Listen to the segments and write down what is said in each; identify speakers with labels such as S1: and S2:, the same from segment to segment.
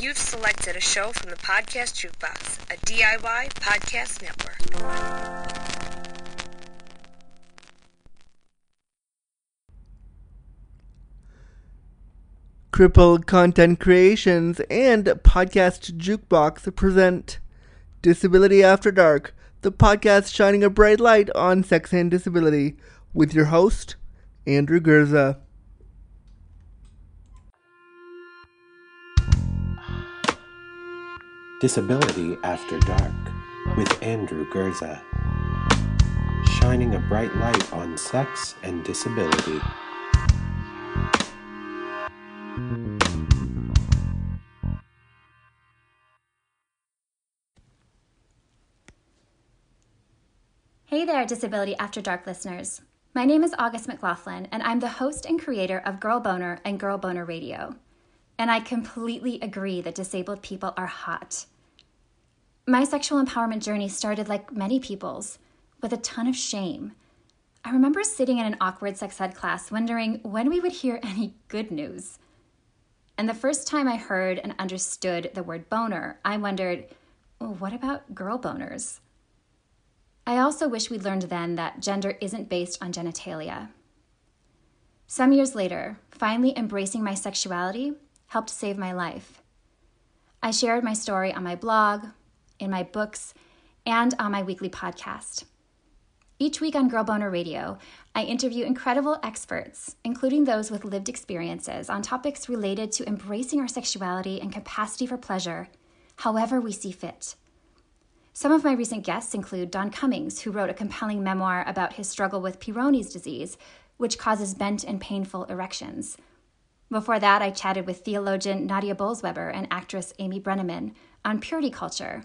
S1: You've selected a show from the Podcast Jukebox, a DIY podcast network.
S2: Crippled Content Creations and Podcast Jukebox present Disability After Dark, the podcast shining a bright light on sex and disability, with your host, Andrew Gurza.
S3: Disability After Dark with Andrew Gurza, Shining a bright light on sex and disability.
S4: Hey there, Disability After Dark listeners. My name is August McLaughlin, and I'm the host and creator of Girl Boner and Girl Boner Radio. And I completely agree that disabled people are hot. My sexual empowerment journey started like many people's, with a ton of shame. I remember sitting in an awkward sex ed class wondering when we would hear any good news. And the first time I heard and understood the word boner, I wondered, well, what about girl boners? I also wish we'd learned then that gender isn't based on genitalia. Some years later, finally embracing my sexuality helped save my life. I shared my story on my blog, in my books, and on my weekly podcast. Each week on Girl Boner Radio, I interview incredible experts, including those with lived experiences, on topics related to embracing our sexuality and capacity for pleasure, however we see fit. Some of my recent guests include Don Cummings, who wrote a compelling memoir about his struggle with Peyronie's disease, which causes bent and painful erections. Before that, I chatted with theologian Nadia Bolz-Weber and actress Amy Brenneman on purity culture,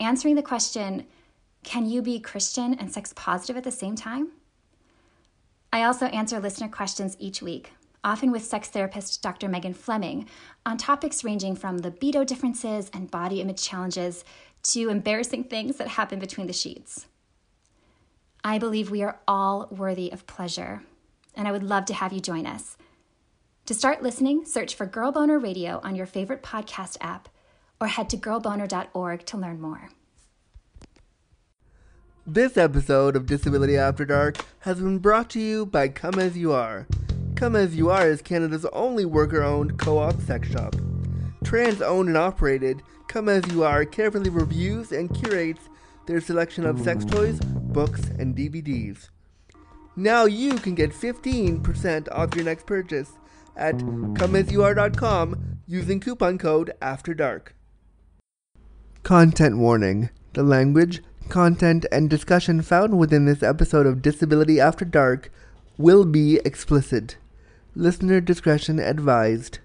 S4: answering the question can you be Christian and sex positive at the same time? I also answer listener questions each week, often with sex therapist Dr. Megan Fleming, on topics ranging from libido differences and body image challenges to embarrassing things that happen between the sheets. I believe we are all worthy of pleasure, and I would love to have you join us. To start listening, search for Girl Boner Radio on your favorite podcast app or head to girlboner.org to learn more.
S2: This episode of Disability After Dark has been brought to you by Come As You Are. Come As You Are is Canada's only worker owned co op sex shop. Trans owned and operated, Come As You Are carefully reviews and curates their selection of sex toys, books, and DVDs. Now you can get 15% off your next purchase at comeasyouare.com using coupon code AFTER DARK. Content warning. The language, content, and discussion found within this episode of Disability After Dark will be explicit. Listener discretion advised.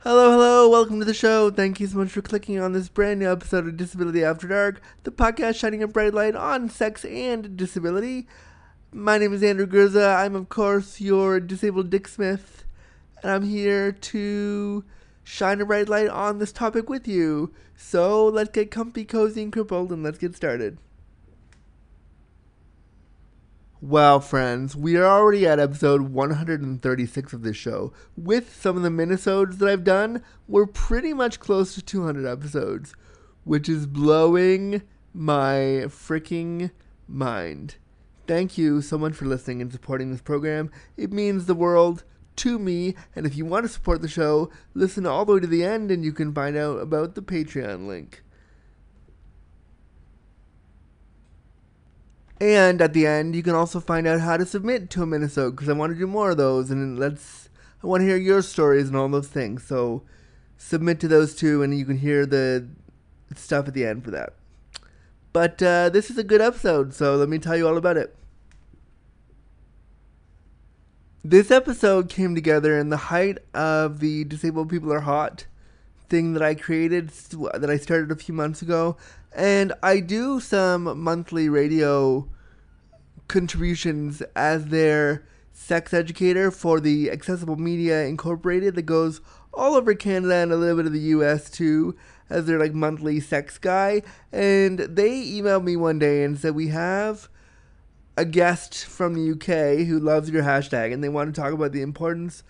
S2: Hello, hello, welcome to the show. Thank you so much for clicking on this brand new episode of Disability After Dark, the podcast shining a bright light on sex and disability. My name is Andrew Gurza. I'm, of course, your disabled Dick Smith, and I'm here to shine a bright light on this topic with you. So let's get comfy, cozy, and crippled, and let's get started. Well, friends, we are already at episode 136 of this show. With some of the minisodes that I've done, we're pretty much close to 200 episodes, which is blowing my freaking mind. Thank you so much for listening and supporting this program. It means the world to me, and if you want to support the show, listen all the way to the end and you can find out about the Patreon link. And at the end, you can also find out how to submit to a minisode because I want to do more of those, and let's. I want to hear your stories and all those things. So submit to those two, and you can hear the stuff at the end for that. But uh, this is a good episode, so let me tell you all about it. This episode came together in the height of the Disabled People Are Hot thing that I created, that I started a few months ago. And I do some monthly radio contributions as their sex educator for the Accessible Media Incorporated that goes all over Canada and a little bit of the US too, as their like monthly sex guy. And they emailed me one day and said, We have a guest from the UK who loves your hashtag and they want to talk about the importance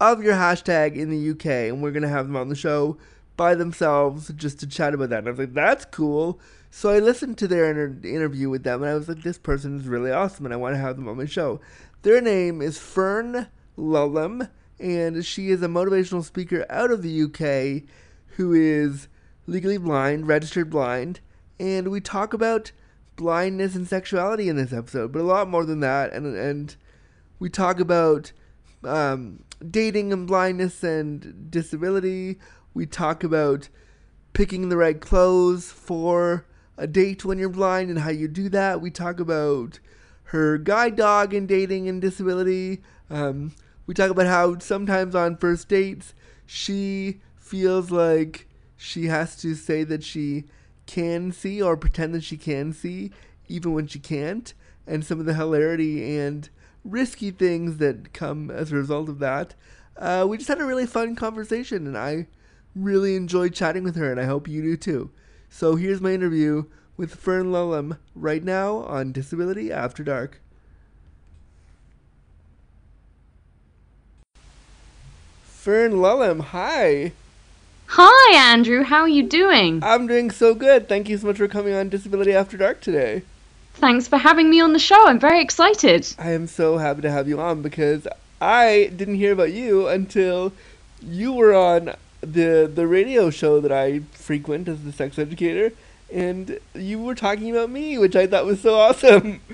S2: of your hashtag in the UK, and we're gonna have them on the show by themselves just to chat about that. And I was like, that's cool. So I listened to their inter- interview with them, and I was like, this person is really awesome, and I want to have them on my show. Their name is Fern Lulham, and she is a motivational speaker out of the UK who is legally blind, registered blind, and we talk about blindness and sexuality in this episode, but a lot more than that, and and we talk about um, dating and blindness and disability. We talk about picking the right clothes for a date when you're blind and how you do that. We talk about her guide dog and dating and disability. Um, we talk about how sometimes on first dates she feels like she has to say that she can see or pretend that she can see even when she can't, and some of the hilarity and risky things that come as a result of that. Uh, we just had a really fun conversation, and I really enjoyed chatting with her, and I hope you do too. So here's my interview with Fern Lulham right now on Disability After Dark. Fern Lulham, hi.
S5: Hi, Andrew. How are you doing?
S2: I'm doing so good. Thank you so much for coming on Disability After Dark today.
S5: Thanks for having me on the show. I'm very excited.
S2: I am so happy to have you on because I didn't hear about you until you were on the the radio show that I frequent as the sex educator, and you were talking about me, which I thought was so awesome.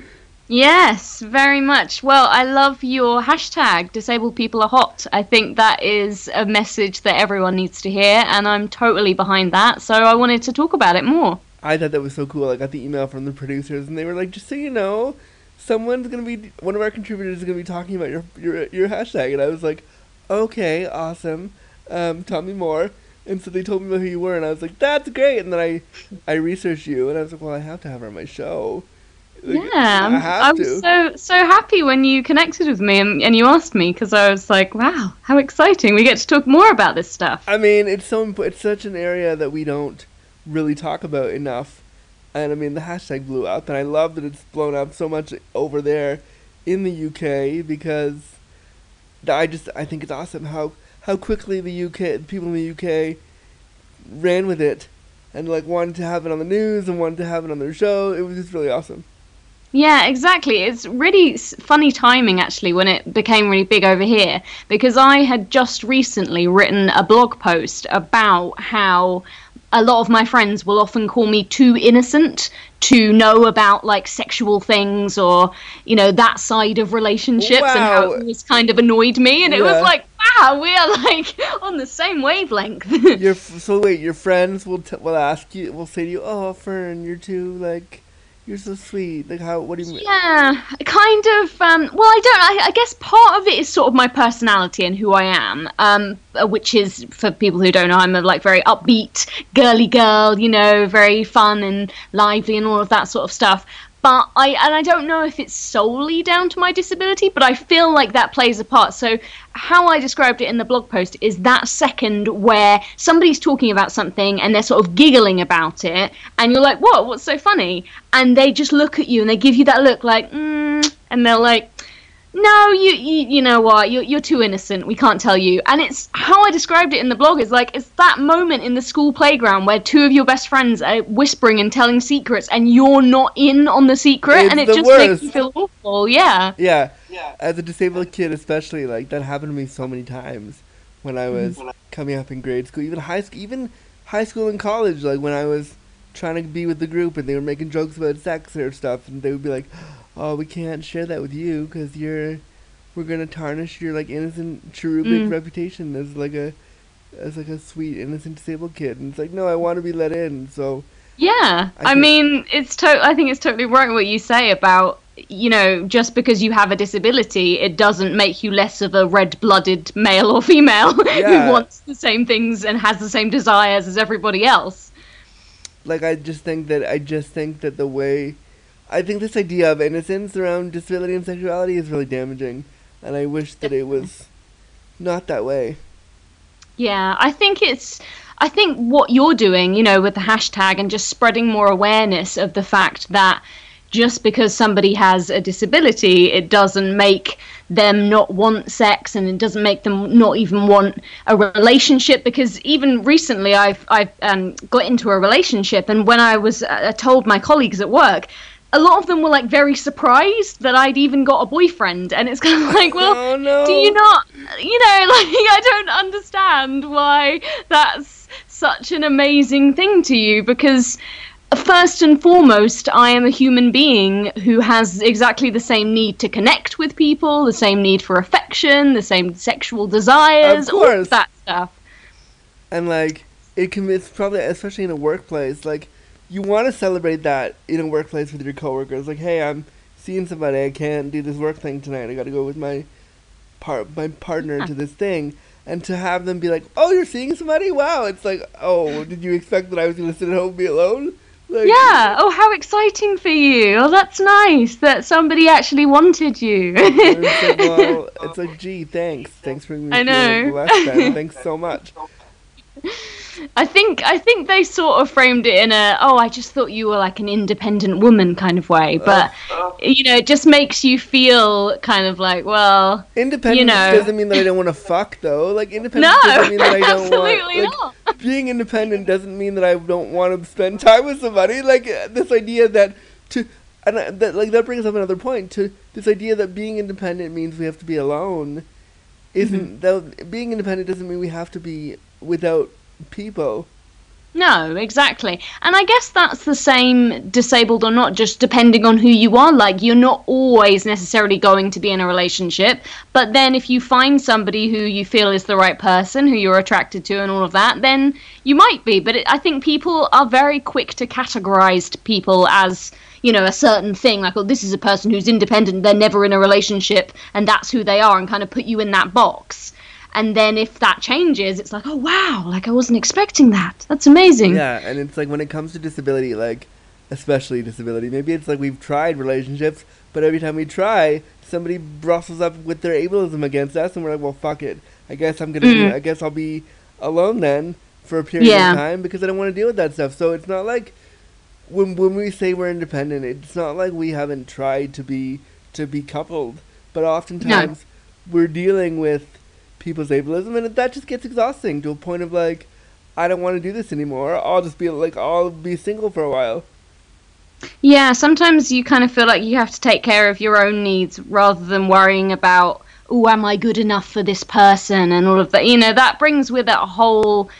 S5: Yes, very much. Well, I love your hashtag, disabled people are hot. I think that is a message that everyone needs to hear, and I'm totally behind that, so I wanted to talk about it more.
S2: I thought that was so cool. I got the email from the producers, and they were like, just so you know, someone's going to be, one of our contributors is going to be talking about your, your, your hashtag. And I was like, okay, awesome. Um, tell me more. And so they told me about who you were, and I was like, that's great. And then I, I researched you, and I was like, well, I have to have her on my show.
S5: Yeah, I, was so so happy when you connected with me and, and you asked me because I was like, wow, how exciting! We get to talk more about this stuff.
S2: I mean, it's so it's such an area that we don't really talk about enough, and I mean the hashtag blew up, and I love that it's blown up so much over there in the UK because I just I think it's awesome how how quickly the UK people in the UK ran with it and like wanted to have it on the news and wanted to have it on their show. It was just really awesome.
S5: Yeah, exactly. It's really funny timing actually when it became really big over here because I had just recently written a blog post about how a lot of my friends will often call me too innocent to know about like sexual things or you know that side of relationships wow. and how it was kind of annoyed me and yeah. it was like wow we are like on the same wavelength
S2: your so wait your friends will t- will ask you will say to you oh fern you're too like you're so sweet. Like how? What do you mean?
S5: Yeah, kind of. Um, well, I don't. I, I, guess part of it is sort of my personality and who I am. Um, which is for people who don't know, I'm a like very upbeat, girly girl. You know, very fun and lively and all of that sort of stuff but I and I don't know if it's solely down to my disability, but I feel like that plays a part. So how I described it in the blog post is that second where somebody's talking about something and they're sort of giggling about it, and you're like, "What? What's so funny?" And they just look at you and they give you that look like, mm, and they're like, no, you, you, you know what? You're, you're too innocent. We can't tell you. And it's how I described it in the blog is like it's that moment in the school playground where two of your best friends are whispering and telling secrets, and you're not in on the secret,
S2: it's
S5: and it
S2: just
S5: worst. makes you feel awful. Yeah.
S2: Yeah. Yeah. As a disabled kid, especially, like that happened to me so many times when I was mm-hmm. coming up in grade school, even high school, even high school and college. Like when I was trying to be with the group and they were making jokes about sex or stuff, and they would be like oh, we can't share that with you because you're, we're gonna tarnish your like innocent cherubic mm. reputation as like a, as like a sweet innocent disabled kid. And it's like, no, I want to be let in. So.
S5: Yeah, I, I mean, it's to- I think it's totally right what you say about you know, just because you have a disability, it doesn't make you less of a red-blooded male or female yeah. who wants the same things and has the same desires as everybody else.
S2: Like I just think that I just think that the way I think this idea of innocence around disability and sexuality is really damaging, and I wish that it was not that way.
S5: Yeah, I think it's. I think what you're doing, you know, with the hashtag and just spreading more awareness of the fact that just because somebody has a disability, it doesn't make them not want sex and it doesn't make them not even want a relationship because even recently I've I've um, got into a relationship and when I was uh, told my colleagues at work a lot of them were like very surprised that I'd even got a boyfriend and it's kind of like well
S2: Oh, no.
S5: do you not you know like I don't understand why that's such an amazing thing to you because first and foremost, I am a human being who has exactly the same need to connect with people, the same need for affection, the same sexual desires,
S2: Of
S5: all of that stuff.
S2: and like it can it's probably especially in a workplace like you want to celebrate that in a workplace with your coworkers like hey i'm seeing somebody i can't do this work thing tonight i gotta go with my part my partner to this thing and to have them be like oh you're seeing somebody wow it's like oh did you expect that i was gonna sit at home and be alone like,
S5: Yeah. Oh, how exciting for you! Oh, that's nice that somebody actually wanted you.
S2: it's like, well, it's like, gee, thanks, thanks for being me
S5: I know.
S2: Thanks so much.
S5: I think I think they sort of framed it in a oh I just thought you were like an independent woman kind of way, but you know it just makes you feel kind of like well
S2: Independent
S5: know.
S2: doesn't mean that I don't want to fuck, though. Like independent
S5: no
S2: doesn't mean that I don't
S5: absolutely
S2: want. Like,
S5: not.
S2: being independent doesn't mean that I don't want to spend time with somebody. Like uh, this idea that to and I- that like that brings up another point to this idea that being independent means we have to be alone. Isn't
S5: Mm-hmm.
S2: that being independent doesn't mean we have to be without people.
S5: No, exactly. And I guess that's the same disabled or not, just depending on who you are. Like, you're not always necessarily going to be in a relationship. But then if you find somebody who you feel is the right person, who you're attracted to, and all of that, then you might be. But it, I think people are very quick to categorize people as. You know, a certain thing, like, oh, this is a person who's independent, they're never in a relationship, and that's who they are, and kind of put you in that box. And then if that changes, it's like, oh, wow, like I wasn't expecting that. That's amazing.
S2: Yeah, and it's like when it comes to disability, like especially disability, maybe it's like we've tried relationships, but every time we try, somebody brustles up with their ableism against us, and we're like, well, fuck it. I guess I'm gonna. Be,
S5: Mm.
S2: I guess I'll be alone then for a period
S5: Yeah.
S2: of time because I don't want to deal with that stuff. So it's not like when when we say we're independent, it's not like we haven't tried to be to be coupled, but oftentimes we're dealing with people's ableism, and that just gets exhausting to a point of like. I don't want to do this anymore. I'll just be like, I'll be single for a while.
S5: Yeah, sometimes you kind of feel like you have to take care of your own needs rather than worrying about, oh, am I good enough for this person and all of that. You know, that brings with it a whole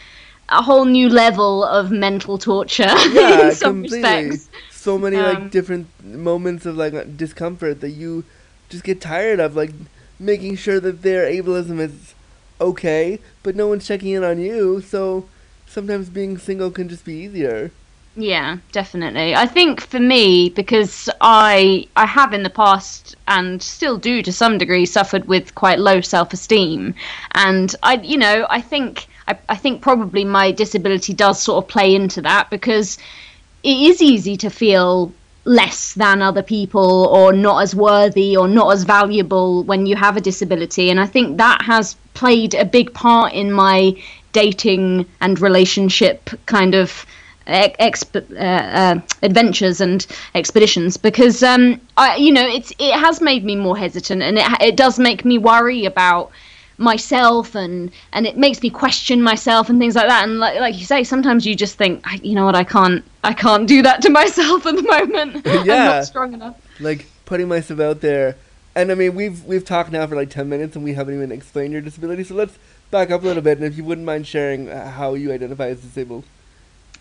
S5: a whole new level of mental torture
S2: Yeah,
S5: in some
S2: completely.
S5: respects.
S2: So many
S5: Um,
S2: like different moments of like discomfort that you just get tired of, like making sure that their ableism is okay, but no one's checking in on you. So sometimes being single can just be easier.
S5: Yeah, definitely. I think for me, because I I have in the past and still do to some degree suffered with quite low self esteem, and I you know I think I, I think probably my disability does sort of play into that because it is easy to feel less than other people or not as worthy or not as valuable when you have a disability. And i think that has played a big part in my dating and relationship kind of exp- uh, uh, adventures and expeditions. Because um, I, you know it's it has made me more hesitant and it it does make me worry about myself and and it makes me question myself and things like that and like like you say sometimes you just think "I- you know what I can't I can't do that to myself at the moment I'm
S2: Yeah.
S5: not strong enough
S2: Like putting myself out there. And I mean, we've we've talked now for like ten minutes, and we haven't even explained your disability. So let's back up a little bit, and if you wouldn't mind sharing uh, how you identify as disabled.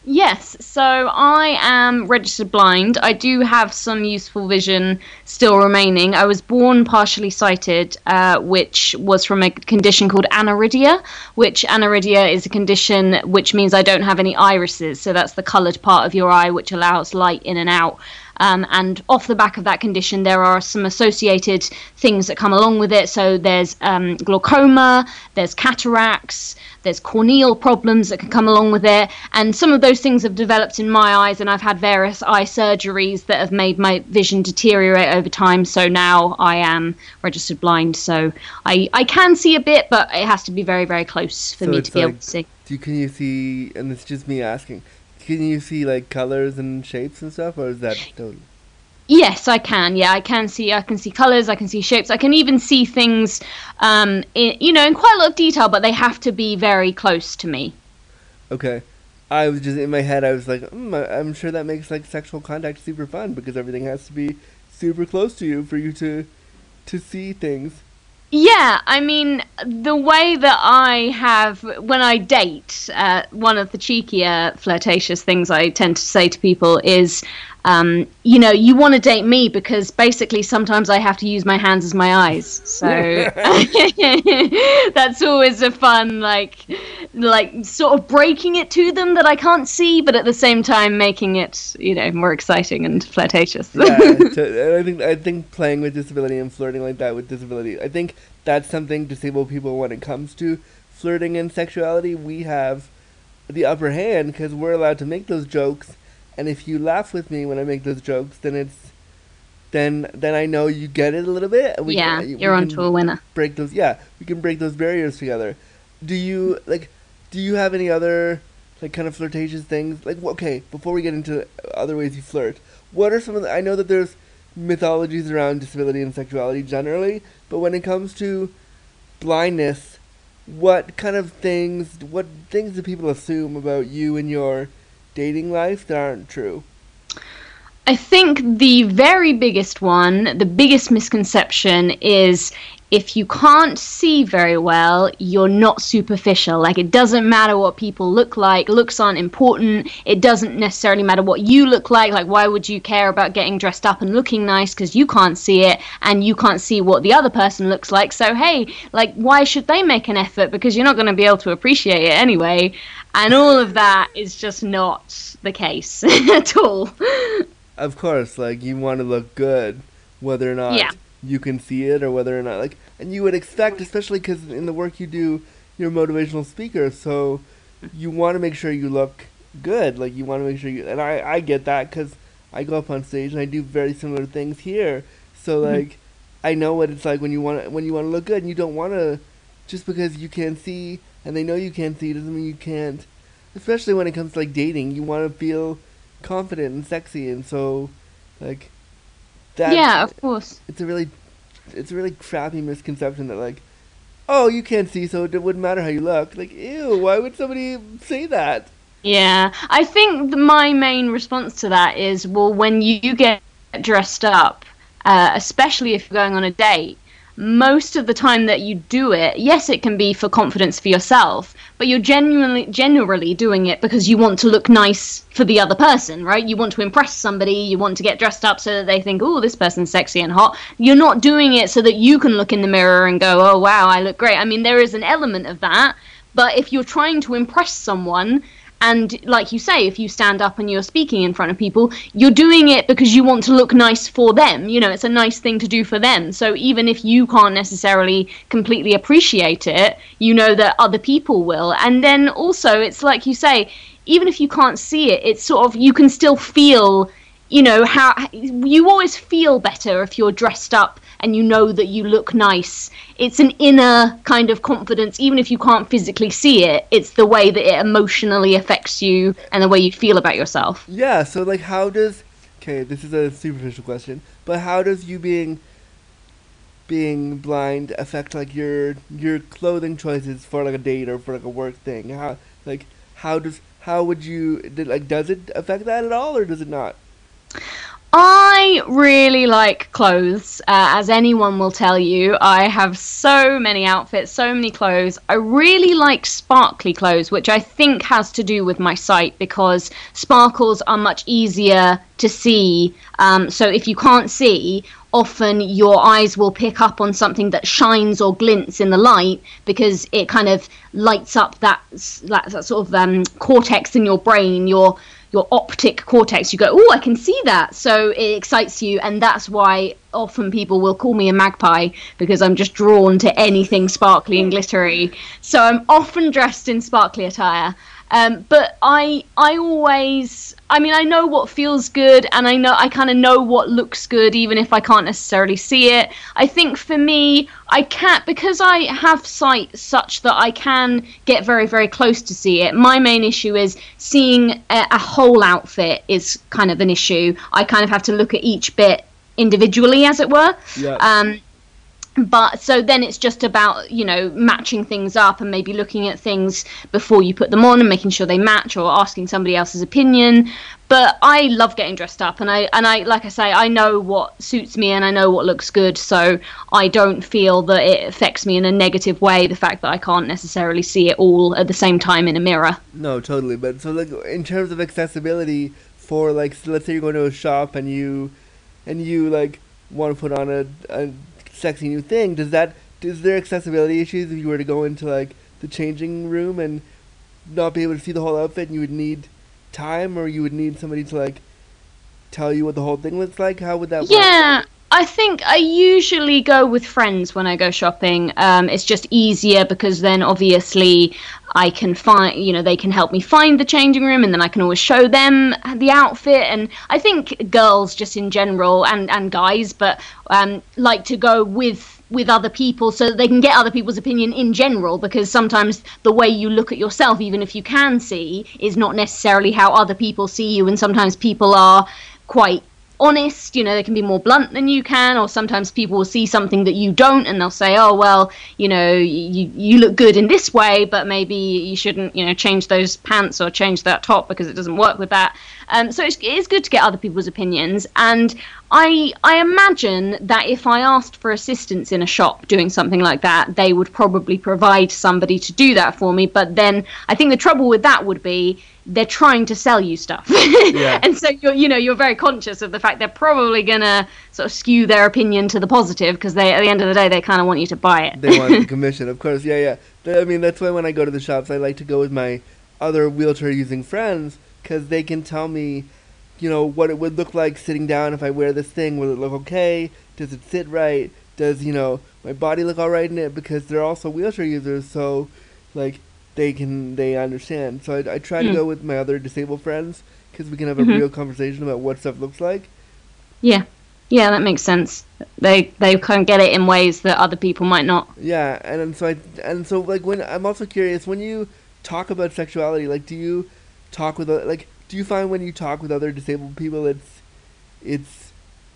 S5: Yes, so I am registered blind. I do have some useful vision still remaining. I was born partially sighted, uh, which was from a condition called aniridia, which aniridia is a condition which means I don't have any irises. So that's the coloured part of your eye which allows light in and out. Um, and off the back of that condition, there are some associated things that come along with it. So there's um, glaucoma, there's cataracts, there's corneal problems that can come along with it. And some of those things have developed in my eyes, and I've had various eye surgeries that have made my vision deteriorate over time. So now I am registered blind. So I, I can see a bit, but it has to be very, very close for
S2: So
S5: me to be able to see.
S2: Do can you see? And it's just me asking. Can you see like colors and shapes and stuff, or is that totally?
S5: Yes, I can. Yeah, I can see. I can see colors. I can see shapes. I can even see things, um, in, you know, in quite a lot of detail. But they have to be very close to me.
S2: Okay. I was just in my head. I was like, mm, I'm sure that makes like sexual contact super fun because everything has to be super close to you for you to to see things.
S5: Yeah, I mean, the way that I have when I date, uh, one of the cheekier, flirtatious things I tend to say to people is, um, you know, you want to date me because basically sometimes I have to use my hands as my eyes. So that's always a fun, like, like sort of breaking it to them that I can't see, but at the same time making it, you know, more exciting and flirtatious.
S2: yeah, to, I think I think playing with disability and flirting like that with disability. I think that's something disabled people when it comes to flirting and sexuality. We have the upper hand because we're allowed to make those jokes, and if you laugh with me when I make those jokes, then it's then then I know you get it a little bit. and we
S5: yeah,
S2: can- we
S5: you're
S2: can
S5: onto a winner.
S2: break those. Yeah, we can break those barriers together. Do you like? Do you have any other like kind of flirtatious things? Like, okay, before we get into other ways you flirt, what are some of the? I know that there's mythologies around disability and sexuality generally, but when it comes to blindness, what kind of things? What things do people assume about you and your dating life that aren't true?
S5: I think the very biggest one, the biggest misconception is if you can't see very well, you're not superficial. Like, it doesn't matter what people look like, looks aren't important. It doesn't necessarily matter what you look like. Like, why would you care about getting dressed up and looking nice because you can't see it and you can't see what the other person looks like? So, hey, like, why should they make an effort? Because you're not going to be able to appreciate it anyway. And all of that is just not the case at all.
S2: Of course, like you want to look good, whether or not
S5: Yeah.
S2: you can see it or whether or not like, and you would expect, especially because in the work you do, you're a motivational speaker, so you want to make sure you look good. Like you want to make sure you, and I I get that because I go up on stage and I do very similar things here. So
S5: Mm-hmm.
S2: like, I know what it's like when you want when you want to look good, and you don't want to, just because you can't see and they know you can't see doesn't mean you can't. Especially when it comes to like dating, you want to feel confident and sexy, and so like that.
S5: yeah, of course.
S2: it's a really, it's a really crappy misconception that like, oh, you can't see, so it wouldn't matter how you look. Like, ew, why would somebody say that?
S5: Yeah, I think th- my main response to that is well, when you get dressed up, uh, especially if you're going on a date, most of the time that you do it, yes, it can be for confidence for yourself, but you're genuinely, generally doing it because you want to look nice for the other person, right? You want to impress somebody, you want to get dressed up so that they think, oh, this person's sexy and hot. You're not doing it so that you can look in the mirror and go, oh, wow, I look great. I mean, there is an element of that, but if you're trying to impress someone, and like you say, if you stand up and you're speaking in front of people, you're doing it because you want to look nice for them. You know, it's a nice thing to do for them. So even if you can't necessarily completely appreciate it, you know that other people will. And then also, it's like you say, even if you can't see it, it's sort of, you can still feel, you know, how you always feel better if you're dressed up and you know that you look nice. It's an inner kind of confidence, even if you can't physically see it. It's the way that it emotionally affects you and the way you feel about yourself.
S2: Yeah, so like, how does? Okay, this is a superficial question, but how does you being being blind affect like your your clothing choices for like a date or for like a work thing? How like how does how would you did, like does it affect that at all or does it not?
S5: I really like clothes, uh, as anyone will tell you. I have so many outfits, so many clothes. I really like sparkly clothes, which I think has to do with my sight because sparkles are much easier to see. Um, so if you can't see, often your eyes will pick up on something that shines or glints in the light because it kind of lights up that, that, that sort of um, cortex in your brain, your your optic cortex. You go, oh, I can see that. So it excites you, and that's why often people will call me a magpie because I'm just drawn to anything sparkly and glittery. So I'm often dressed in sparkly attire. Um, but I I always I mean I know what feels good and I know I kind of know what looks good even if I can't necessarily see it. I think for me I can't because I have sight such that I can get very very close to see it. My main issue is seeing a, a whole outfit is kind of an issue. I kind of have to look at each bit individually as it were.
S2: Yeah.
S5: Um, but so then it's just about you know matching things up and maybe looking at things before you put them on and making sure they match or asking somebody else's opinion. But i love getting dressed up and i and i like i say i know what suits me and i know what looks good. So i don't feel that it affects me in a negative way the fact that i can't necessarily see it all at the same time in a mirror.
S2: No, totally. But so like in terms of accessibility for like so let's say you're going to a shop and you and you like want to put on a, a sexy new thing, does that is there accessibility issues if you were to go into like the changing room and not be able to see the whole outfit and you would need time or you would need somebody to like tell you what the whole thing looks like? How would that work?
S5: I think I usually go with friends when I go shopping. Um, it's just easier because then obviously I can find, you know, they can help me find the changing room and then I can always show them the outfit. And I think girls, just in general, and, and guys, but um, like to go with with other people so they can get other people's opinion in general because sometimes the way you look at yourself even if you can see is not necessarily how other people see you and sometimes people are quite honest you know they can be more blunt than you can or sometimes people will see something that you don't and they'll say oh well you know you you look good in this way but maybe you shouldn't you know change those pants or change that top because it doesn't work with that um, so it's, it's good to get other people's opinions and I I imagine that if I asked for assistance in a shop doing something like that, they would probably provide somebody to do that for me. But then I think the trouble with that would be they're trying to sell you stuff, and so you're you know you're very conscious of the fact they're probably gonna sort of skew their opinion to the positive because they at the end of the day they kind of want you to buy it.
S2: They want the commission, of course. Yeah, yeah. I mean, that's why when I go to the shops, I like to go with my other wheelchair using friends because they can tell me, you know, what it would look like sitting down if I wear this thing. Will it look okay? Does it sit right? Does you know my body look all right in it? Because they're also wheelchair users, so like they can they understand. So I, I try to
S5: Mm.
S2: go with my other disabled friends because we can have a
S5: Mhm.
S2: real conversation about what stuff looks like.
S5: Yeah, yeah, that makes sense. They they can get it in ways that other people might not.
S2: Yeah, and, then so I and so like when I'm also curious when you talk about sexuality, like do you talk with like do you find when you talk with other disabled people it's it's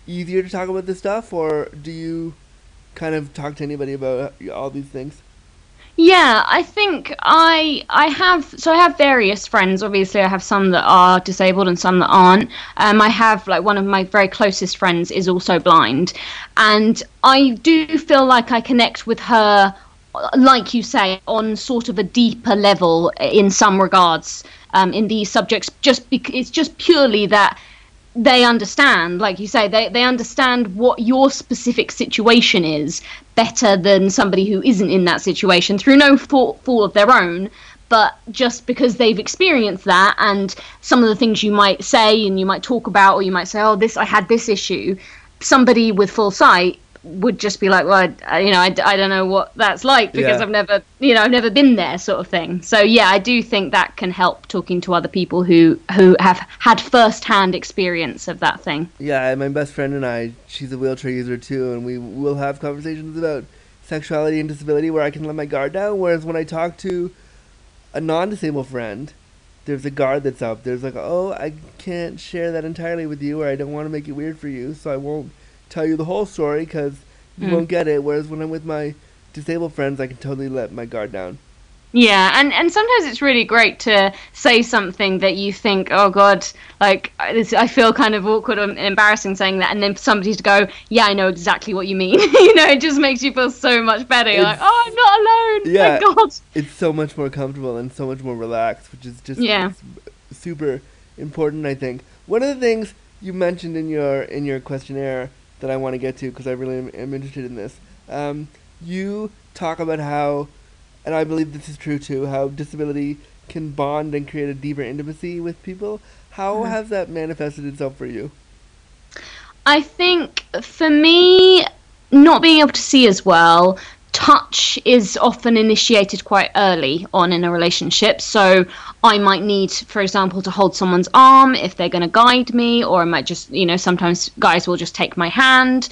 S2: easier to talk about this stuff or do you kind of talk to anybody about uh, all these things?
S5: Yeah, I think I I have so I have various friends. Obviously, I have some that are disabled and some that aren't. Um, I have like one of my very closest friends is also blind, and I do feel like I connect with her, like you say, on sort of a deeper level in some regards. Um, in these subjects, just bec- it's just purely that they understand, like you say, they, they understand what your specific situation is better than somebody who isn't in that situation through no fault, fault of their own, but just because they've experienced that and some of the things you might say and you might talk about, or you might say, oh, this, I had this issue, somebody with full sight would just be like, well, I, you know, I, I don't know what that's like because
S2: Yeah.
S5: I've never, you know, I've never been there, sort of thing. So yeah, I do think that can help talking to other people who who have had first-hand experience of that thing.
S2: Yeah, my best friend and I, she's a wheelchair user too, and we will have conversations about sexuality and disability where I can let my guard down. Whereas when I talk to a non-disabled friend, there's a guard that's up. There's like, oh, I can't share that entirely with you, or I don't want to make it weird for you, so I won't tell you the whole story because you
S5: Mm.
S2: won't get it. Whereas when I'm with my disabled friends, I can totally let my guard down.
S5: Yeah, and and sometimes it's really great to say something that you think, oh God, like I- feel kind of awkward and embarrassing saying that, and then for somebody to go, yeah, I know exactly what you mean. you know, it just makes you feel so much better. You're like, oh, I'm not alone.
S2: Yeah.
S5: God.
S2: It's so much more comfortable and so much more relaxed, which is just
S5: Yeah.
S2: super important. I think one of the things you mentioned in your in your questionnaire that I want to get to because I really am, am interested in this. Um, you talk about how, and I believe this is true too, how disability can bond and create a deeper intimacy with people. How
S5: Mhm.
S2: has that manifested itself for you?
S5: I think for me, not being able to see as well touch is often initiated quite early on in a relationship. So I might need, for example, to hold someone's arm if they're going to guide me, or I might just, you know, sometimes guys will just take my hand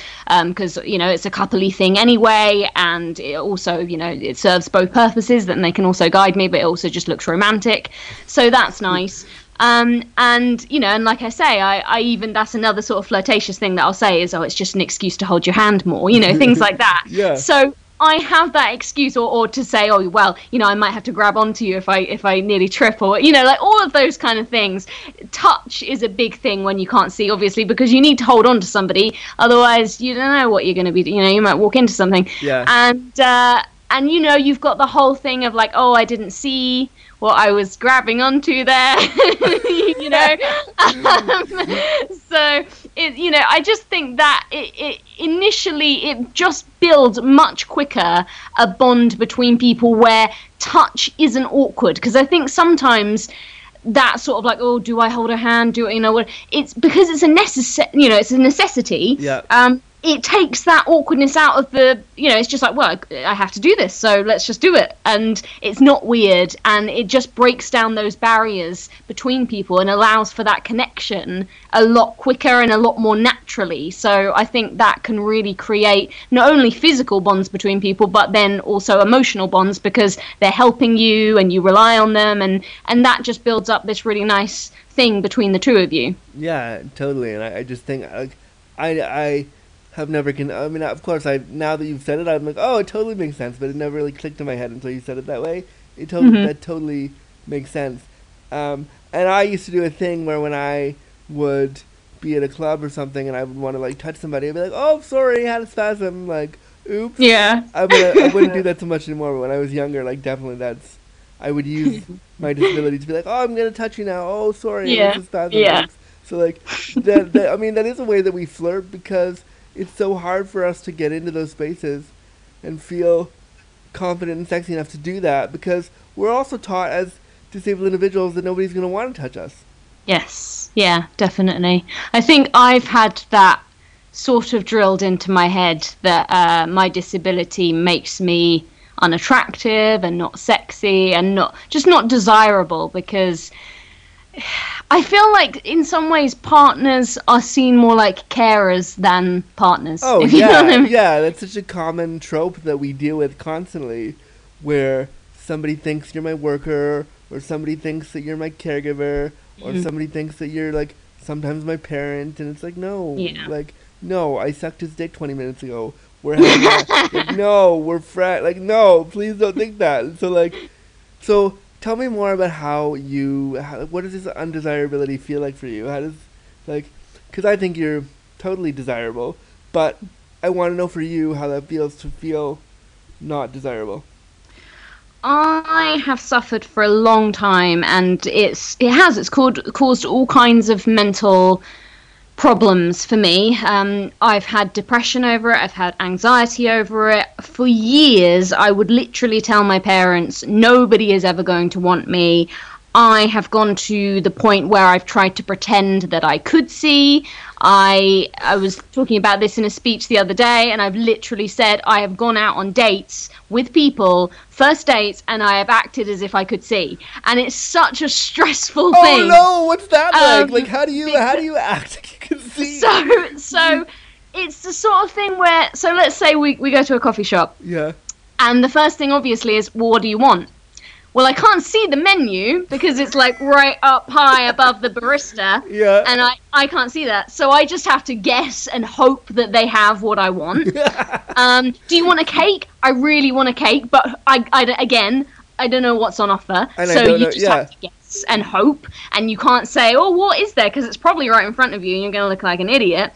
S5: because, um, you know, it's a coupley thing anyway. And it also, you know, it serves both purposes. Then they can also guide me, but it also just looks romantic. So that's nice. Um, and you know, and like I say, I, I even that's another sort of flirtatious thing that I'll say is, oh, it's just an excuse to hold your hand more, you know, things like that.
S2: Yeah.
S5: So I have that excuse, or, or to say, oh well, you know, I might have to grab onto you if I if I nearly trip, or you know, like all of those kind of things. Touch is a big thing when you can't see, obviously, because you need to hold on to somebody, otherwise you don't know what you're going to be. You know, you might walk into something.
S2: Yeah.
S5: And uh, and you know, you've got the whole thing of like, oh, I didn't see what I was grabbing onto there, you know. um, so it, you know, I just think that it, it initially it just builds much quicker a bond between people where touch isn't awkward. Because I think sometimes that sort of like oh do I hold a hand? Do you know what it's because it's a necessary you know it's a necessity.
S2: Yeah.
S5: um it takes that awkwardness out of the you know it's just like well i have to do this so let's just do it and it's not weird and it just breaks down those barriers between people and allows for that connection a lot quicker and a lot more naturally so i think that can really create not only physical bonds between people but then also emotional bonds because they're helping you and you rely on them and and that just builds up this really nice thing between the two of you
S2: Yeah, totally. And I, I just think I I have never can. I mean, of course, I now that you've said it, I'm like, oh, it totally makes sense. But it never really clicked in my head until you said it that way. It totally
S5: Mhm.
S2: that totally makes sense. Um, and I used to do a thing where when I would be at a club or something and I would want to like touch somebody, I'd be like, oh, sorry, I had a spasm. Like, oops.
S5: yeah
S2: I would I wouldn't do that so much anymore. But when I was younger, like definitely that's I would use my disability to be like, oh, I'm gonna touch you now. Oh, sorry,
S5: Yeah.
S2: was a spasm.
S5: Yeah.
S2: Thanks." So like that, that I mean that is a way that we flirt because it's so hard for us to get into those spaces and feel confident and sexy enough to do that because we're also taught as disabled individuals that nobody's gonna want to touch us.
S5: Yes, yeah, definitely. I think I've had that sort of drilled into my head that uh, my disability makes me unattractive and not sexy and not just not desirable because I feel like in some ways partners are seen more like carers than partners.
S2: Oh
S5: if you know
S2: yeah,
S5: what I mean.
S2: yeah. That's such a common trope that we deal with constantly, where somebody thinks you're my worker, or somebody thinks that you're my caregiver, or
S5: Mhm.
S2: somebody thinks that you're like sometimes my parent, and it's like no,
S5: Yeah.
S2: like no, I sucked his dick twenty minutes ago. We're hanging out. like, no, we're friends. Like no, please don't think that. So like, so tell me more about how you, how, what does this undesirability feel like for you? How does like, because I think you're totally desirable, but I want to know for you how that feels to feel not desirable.
S5: I have suffered for a long time, and it's it has it's caused caused all kinds of mental problems for me. Um, I've had depression over it. I've had anxiety over it for years. I would literally tell my parents, "Nobody is ever going to want me." I have gone to the point where I've tried to pretend that I could see. I I was talking about this in a speech the other day, and I've literally said I have gone out on dates with people, first dates, and I have acted as if I could see, and it's such a stressful
S2: Oh
S5: thing.
S2: Oh no, what's that like?
S5: Um,
S2: Like how do you how do you act? Can see.
S5: So so it's the sort of thing where so let's say we, we go to a coffee shop
S2: yeah.
S5: and the first thing obviously is well, what do you want? Well, I can't see the menu because it's like right up high above the barista.
S2: Yeah.
S5: And I, I can't see that. So I just have to guess and hope that they have what I want. um, do you want a cake? I really want a cake, but I, I again, I don't know what's on offer. So
S2: don't
S5: you
S2: know-
S5: just
S2: yeah.
S5: have to guess and hope. And you can't say, oh, what is there? Because it's probably right in front of you and you're going to look like an idiot.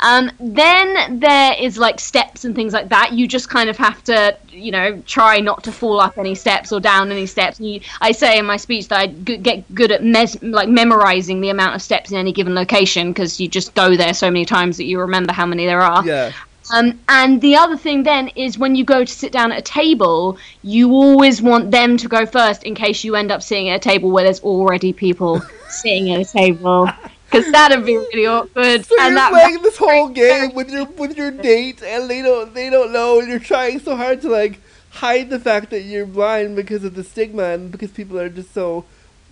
S5: Um, then there is like steps and things like that. You just kind of have to, you know, try not to fall up any steps or down any steps. You, I say in my speech that I get good at mes- like memorizing the amount of steps in any given location because you just go there so many times that you remember how many there are.
S2: Yeah.
S5: Um, and the other thing then is when you go to sit down at a table, you always want them to go first in case you end up sitting at a table where there's already people sitting at a table. because that'd be really awkward.
S2: So
S5: and
S2: you're
S5: that
S2: playing this whole game with your with your date, and they don't they don't know, and you're trying so hard to like hide the fact that you're blind because of the stigma and because people are just so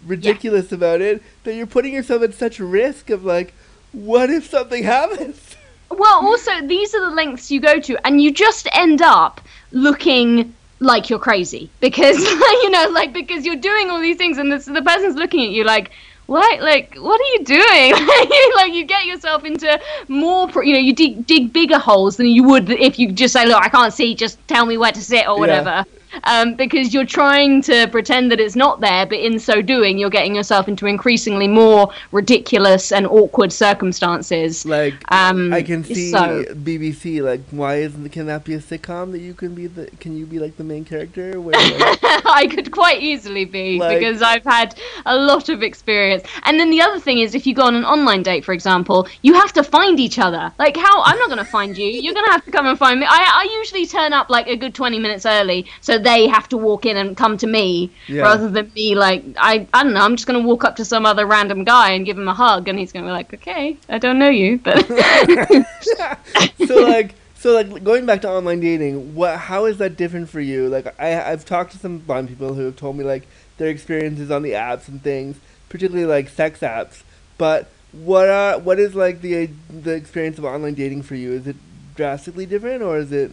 S2: ridiculous about it that you're putting yourself at such risk of like, what if something happens?
S5: Well, also these are the lengths you go to, and you just end up looking like you're crazy because you know, like because you're doing all these things, and this, the person's looking at you like. What like what are you doing? like you get yourself into more, pro- you know, you dig dig bigger holes than you would if you just say, look, I can't see, just tell me where to sit or whatever. Um, because you're trying to pretend that it's not there, but in so doing, you're getting yourself into increasingly more ridiculous and awkward circumstances.
S2: Like
S5: Um,
S2: I can see
S5: so-
S2: BBC. Like, why isn't can that be a sitcom that you can be the can you be like the main character? Where, like,
S5: I could quite easily be
S2: Like-
S5: because I've had a lot of experience. And then the other thing is, if you go on an online date, for example, you have to find each other. Like, how? I'm not going to find you. You're going to have to come and find me. I, I usually turn up like a good 20 minutes early, so they have to walk in and come to me
S2: Yeah.
S5: rather than me. Like, I, I don't know. I'm just going to walk up to some other random guy and give him a hug, and he's going to be like, okay, I don't know you, but.
S2: so like so like going back to online dating what how is that different for you like i i've talked to some blind people who have told me like their experiences on the apps and things particularly like sex apps but what are what is like the the experience of online dating for you is it drastically different or is it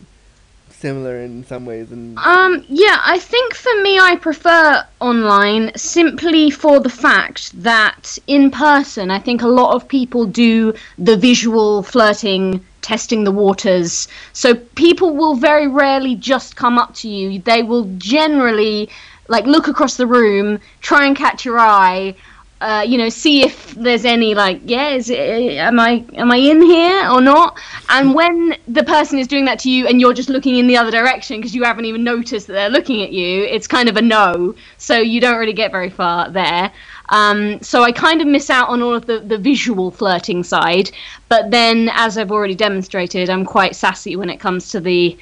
S2: similar in some ways and
S5: Um, yeah, I think for me, I prefer online simply for the fact that in person, I think a lot of people do the visual flirting, testing the waters. So people will very rarely just come up to you. They will generally like look across the room, try and catch your eye. Uh, you know, see if there's any like, yeah, is it, am I am I in here or not? And when the person is doing that to you, and you're just looking in the other direction because you haven't even noticed that they're looking at you, it's kind of a no. So you don't really get very far there. Um, so I kind of miss out on all of the, the visual flirting side. But then, as I've already demonstrated, I'm quite sassy when it comes to the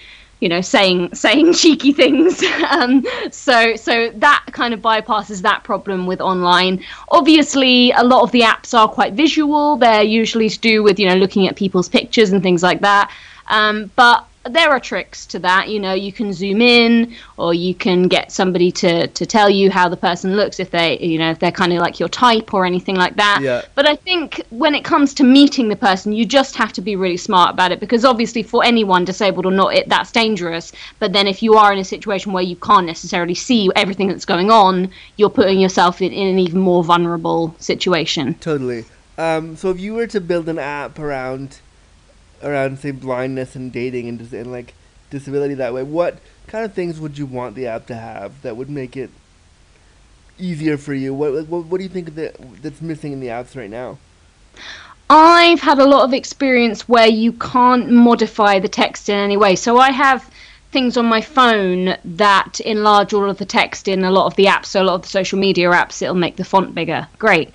S5: you know saying saying cheeky things. Um, so so that kind of bypasses that problem with online. Obviously a lot of the apps are quite visual. They're usually to do with you know looking at people's pictures and things like that. Um, but there are tricks to that you know you can zoom in or you can get somebody to to tell you how the person looks if they you know if they're kind of like your type or anything like that
S2: Yeah.
S5: but I think when it comes to meeting the person, you just have to be really smart about it because obviously, for anyone, disabled or not, it, that's dangerous. But then, if you are in a situation where you can't necessarily see everything that's going on, you're putting yourself in, in an even more vulnerable situation.
S2: totally um so if you were to build an app around around say blindness and dating and, dis- and like disability that way what kind of things would you want the app to have that would make it easier for you what what, what do you think that that's missing in the apps right now
S5: I've had a lot of experience where you can't modify the text in any way. So I have things on my phone that enlarge all of the text in a lot of the apps. So a lot of the social media apps, it'll make the font bigger. Great.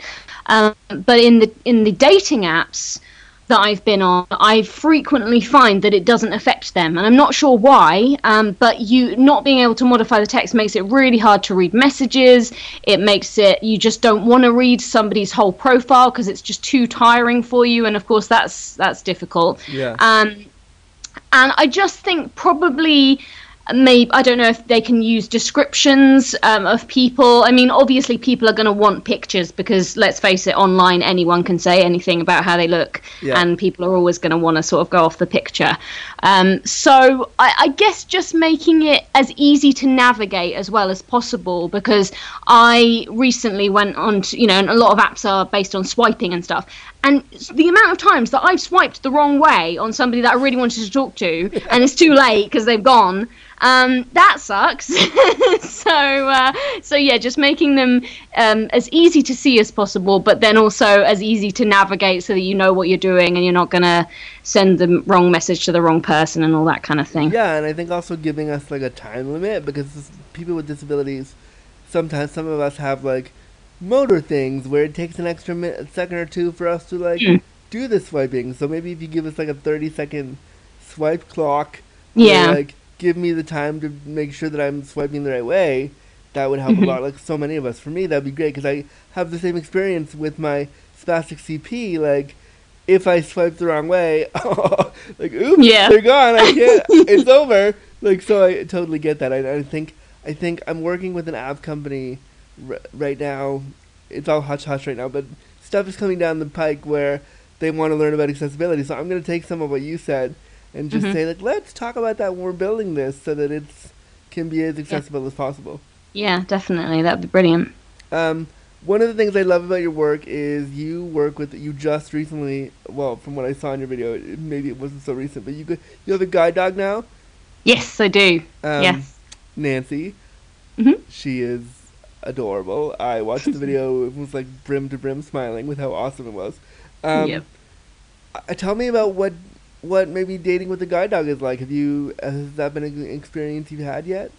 S5: Um, but in the in the dating apps that I've been on, I frequently find that it doesn't affect them, and I'm not sure why. Um, but you not being able to modify the text makes it really hard to read messages. It makes it you just don't want to read somebody's whole profile because it's just too tiring for you, and of course that's that's difficult.
S2: Yeah.
S5: Um, and I just think probably maybe I don't know if they can use descriptions um, of people. I mean, obviously people are going to want pictures because let's face it, online anyone can say anything about how they look,
S2: Yeah.
S5: and people are always going to want to sort of go off the picture. Um, so I, I guess just making it as easy to navigate as well as possible because I recently went on to, you know, and a lot of apps are based on swiping and stuff. And the amount of times that I've swiped the wrong way on somebody that I really wanted to talk to, and it's too late because they've gone, um, that sucks. so, uh, so yeah, just making them um, as easy to see as possible, but then also as easy to navigate so that you know what you're doing and you're not gonna send the wrong message to the wrong person and all that kind of thing.
S2: Yeah, and I think also giving us like a time limit because people with disabilities, sometimes some of us have like motor things where it takes an extra mi- a second or two for us to like
S5: Mm.
S2: do the swiping. So maybe if you give us like a thirty second swipe clock,
S5: Yeah.
S2: like give me the time to make sure that I'm swiping the right way. That would help
S5: Mhm.
S2: a lot. Like so many of us. For me, that'd be great because I have the same experience with my spastic CP, like if I swipe the wrong way, like oops,
S5: Yeah.
S2: they're gone. I can't. it's over. Like so, I totally get that. I, I think I think I'm working with an app company r- right now. It's all hush hush right now, but stuff is coming down the pike where they want to learn about accessibility. So I'm going to take some of what you said and just
S5: Mhm.
S2: say like, let's talk about that when we're building this, so that it's can be as accessible as possible.
S5: Yeah, definitely. That'd be brilliant.
S2: Um, one of the things I love about your work is you work with you just recently. Well, from what I saw in your video, it, maybe it wasn't so recent, but you go- you have a guide dog now.
S5: Yes, I do.
S2: Um,
S5: yes.
S2: Nancy.
S5: Mhm.
S2: She is adorable. I watched the video. It was like brim to brim smiling with how awesome it was. Um,
S5: Yep.
S2: uh, tell me about what what maybe dating with a guide dog is like. Have you has that been an experience you've had yet?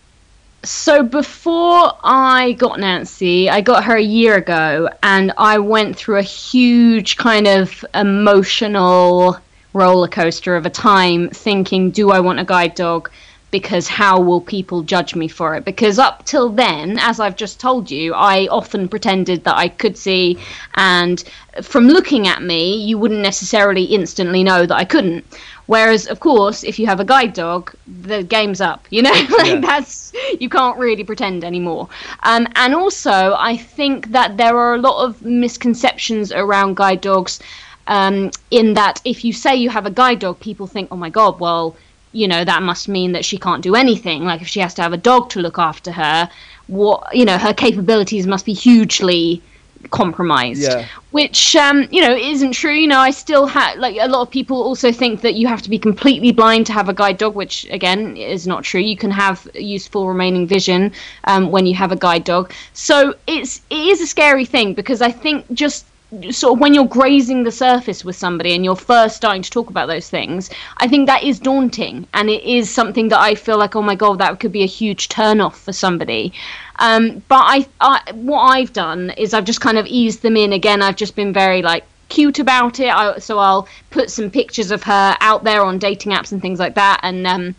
S5: So before I got Nancy, I got her a year ago, and I went through a huge kind of emotional roller coaster of a time thinking, do I want a guide dog? Because how will people judge me for it? Because up till then, as I've just told you, I often pretended that I could see, and from looking at me, you wouldn't necessarily instantly know that I couldn't. Whereas, of course, if you have a guide dog, the game's up. You know, like
S2: Yeah.
S5: that's you can't really pretend anymore. Um, and also, I think that there are a lot of misconceptions around guide dogs. Um, in that, if you say you have a guide dog, people think, "Oh my god, well, you know, that must mean that she can't do anything. Like if she has to have a dog to look after her, what you know, her capabilities must be hugely compromised."
S2: Yeah.
S5: which um, you know isn't true. You know, I still have like a lot of people also think that you have to be completely blind to have a guide dog, which again is not true. You can have useful remaining vision um, when you have a guide dog. So it's it is a scary thing because I think just sort of when you're grazing the surface with somebody and you're first starting to talk about those things, I think that is daunting and it is something that I feel like, oh my god, that could be a huge turn off for somebody. Um, but I, I, what I've done is I've just kind of eased them in. Again, I've just been very like cute about it. I, so I'll put some pictures of her out there on dating apps and things like that, and um,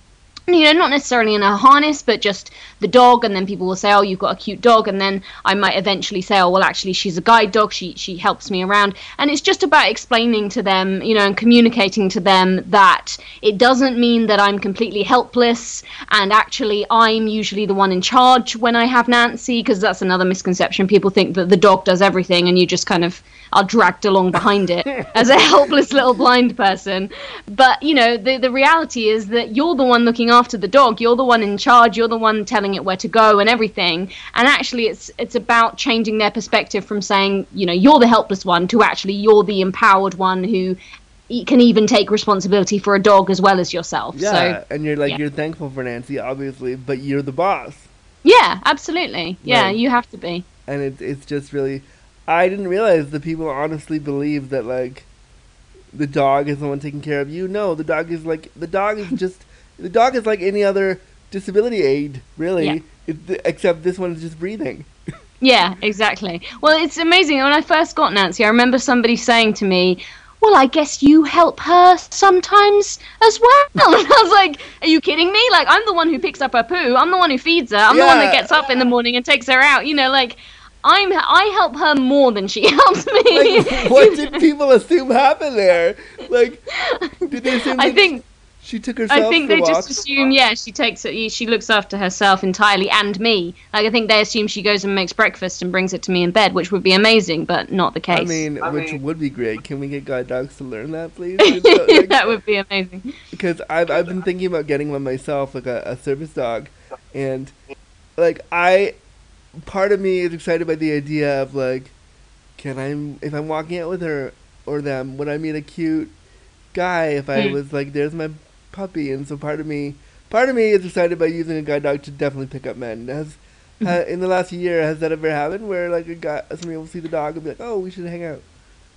S5: you know, not necessarily in a harness, but just the dog, and then people will say, "Oh, you've got a cute dog," and then I might eventually say, "Oh, well, actually, she's a guide dog. She she helps me around," and it's just about explaining to them, you know, and communicating to them that it doesn't mean that I'm completely helpless, and actually, I'm usually the one in charge when I have Nancy, because that's another misconception. People think that the dog does everything, and you just kind of are dragged along behind it as a helpless little blind person. But you know, the the reality is that you're the one looking after the dog. You're the one in charge. You're the one telling it where to go and everything. And actually, it's it's about changing their perspective from saying, you know, you're the helpless one to actually you're the empowered one who can even take responsibility for a dog as well as yourself.
S2: Yeah,
S5: So
S2: and you're like
S5: yeah.
S2: you're thankful for Nancy, obviously, but you're the boss,
S5: yeah, absolutely. Yeah,
S2: Right.
S5: you have to be.
S2: and it's it's just really. I didn't realize that people honestly believe that like the dog is the one taking care of you. No, the dog is like the dog is just the dog is like any other disability aid, really.
S5: Yeah.
S2: It, except this one is just breathing.
S5: Yeah, exactly. Well, it's amazing. When I first got Nancy, I remember somebody saying to me, Well, I guess you help her sometimes as well. And I was like, Are you kidding me? Like, I'm the one who picks up her poo. I'm the one who feeds her. I'm the one that gets up in the morning and takes her out. You know, like, I'm I help her more than she helps me.
S2: Like, what did people assume happened there? Like, did they assume
S5: I
S2: that
S5: think
S2: she took herself
S5: I think
S2: for
S5: they
S2: walks?
S5: just assume, yeah, she takes it. She looks after herself entirely and me. Like I think they assume she goes and makes breakfast and brings it to me in bed, which would be amazing, but not the case.
S2: I mean, which would be great. Can we get guide dogs to learn that, please? It's like,
S5: that would be amazing.
S2: because I've I've been thinking about getting one myself, like a, a service dog, and like I, part of me is excited by the idea of like, can I if I'm walking out with her or them, would I meet a cute guy if I
S5: Mm.
S2: was like, there's my puppy, and so part of me, part of me is excited by using a guide dog to definitely pick up men. Has ha, in the last year has that ever happened where like a guy somebody will see the dog and be like, oh, we should hang out.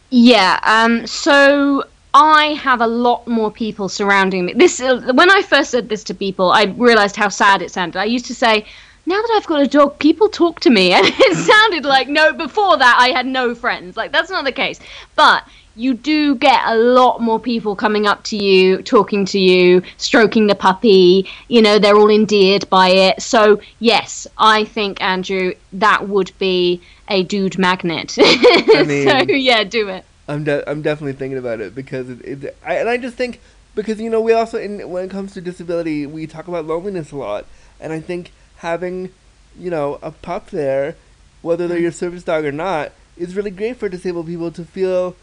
S5: Yeah. Um. So I have a lot more people surrounding me. This uh, when I first said this to people, I realized how sad it sounded. I used to say. Now that I've got a dog, people talk to me, and it sounded like no. Before that, I had no friends. Like that's not the case. But you do get a lot more people coming up to you, talking to you, stroking the puppy. You know, they're all endeared by it. So, yes, I think, Andrew, that would be a dude magnet. I mean, so, yeah, do it.
S2: I'm, de- I'm definitely thinking about it because it, it I, and I just think because you know we also in, when it comes to disability we talk about loneliness a lot and I think having you know a pup there whether they're your service dog or not is really great for disabled people to feel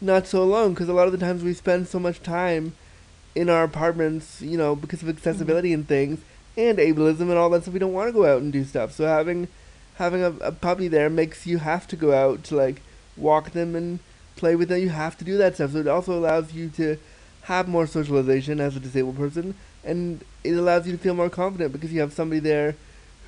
S2: not so alone because a lot of the times we spend so much time in our apartments, you know, because of accessibility mm-hmm. and things and ableism and all that stuff. We don't want to go out and do stuff. So having having a, a puppy there makes you have to go out to like walk them and play with them. You have to do that stuff. So it also allows you to have more socialization as a disabled person, and it allows you to feel more confident because you have somebody there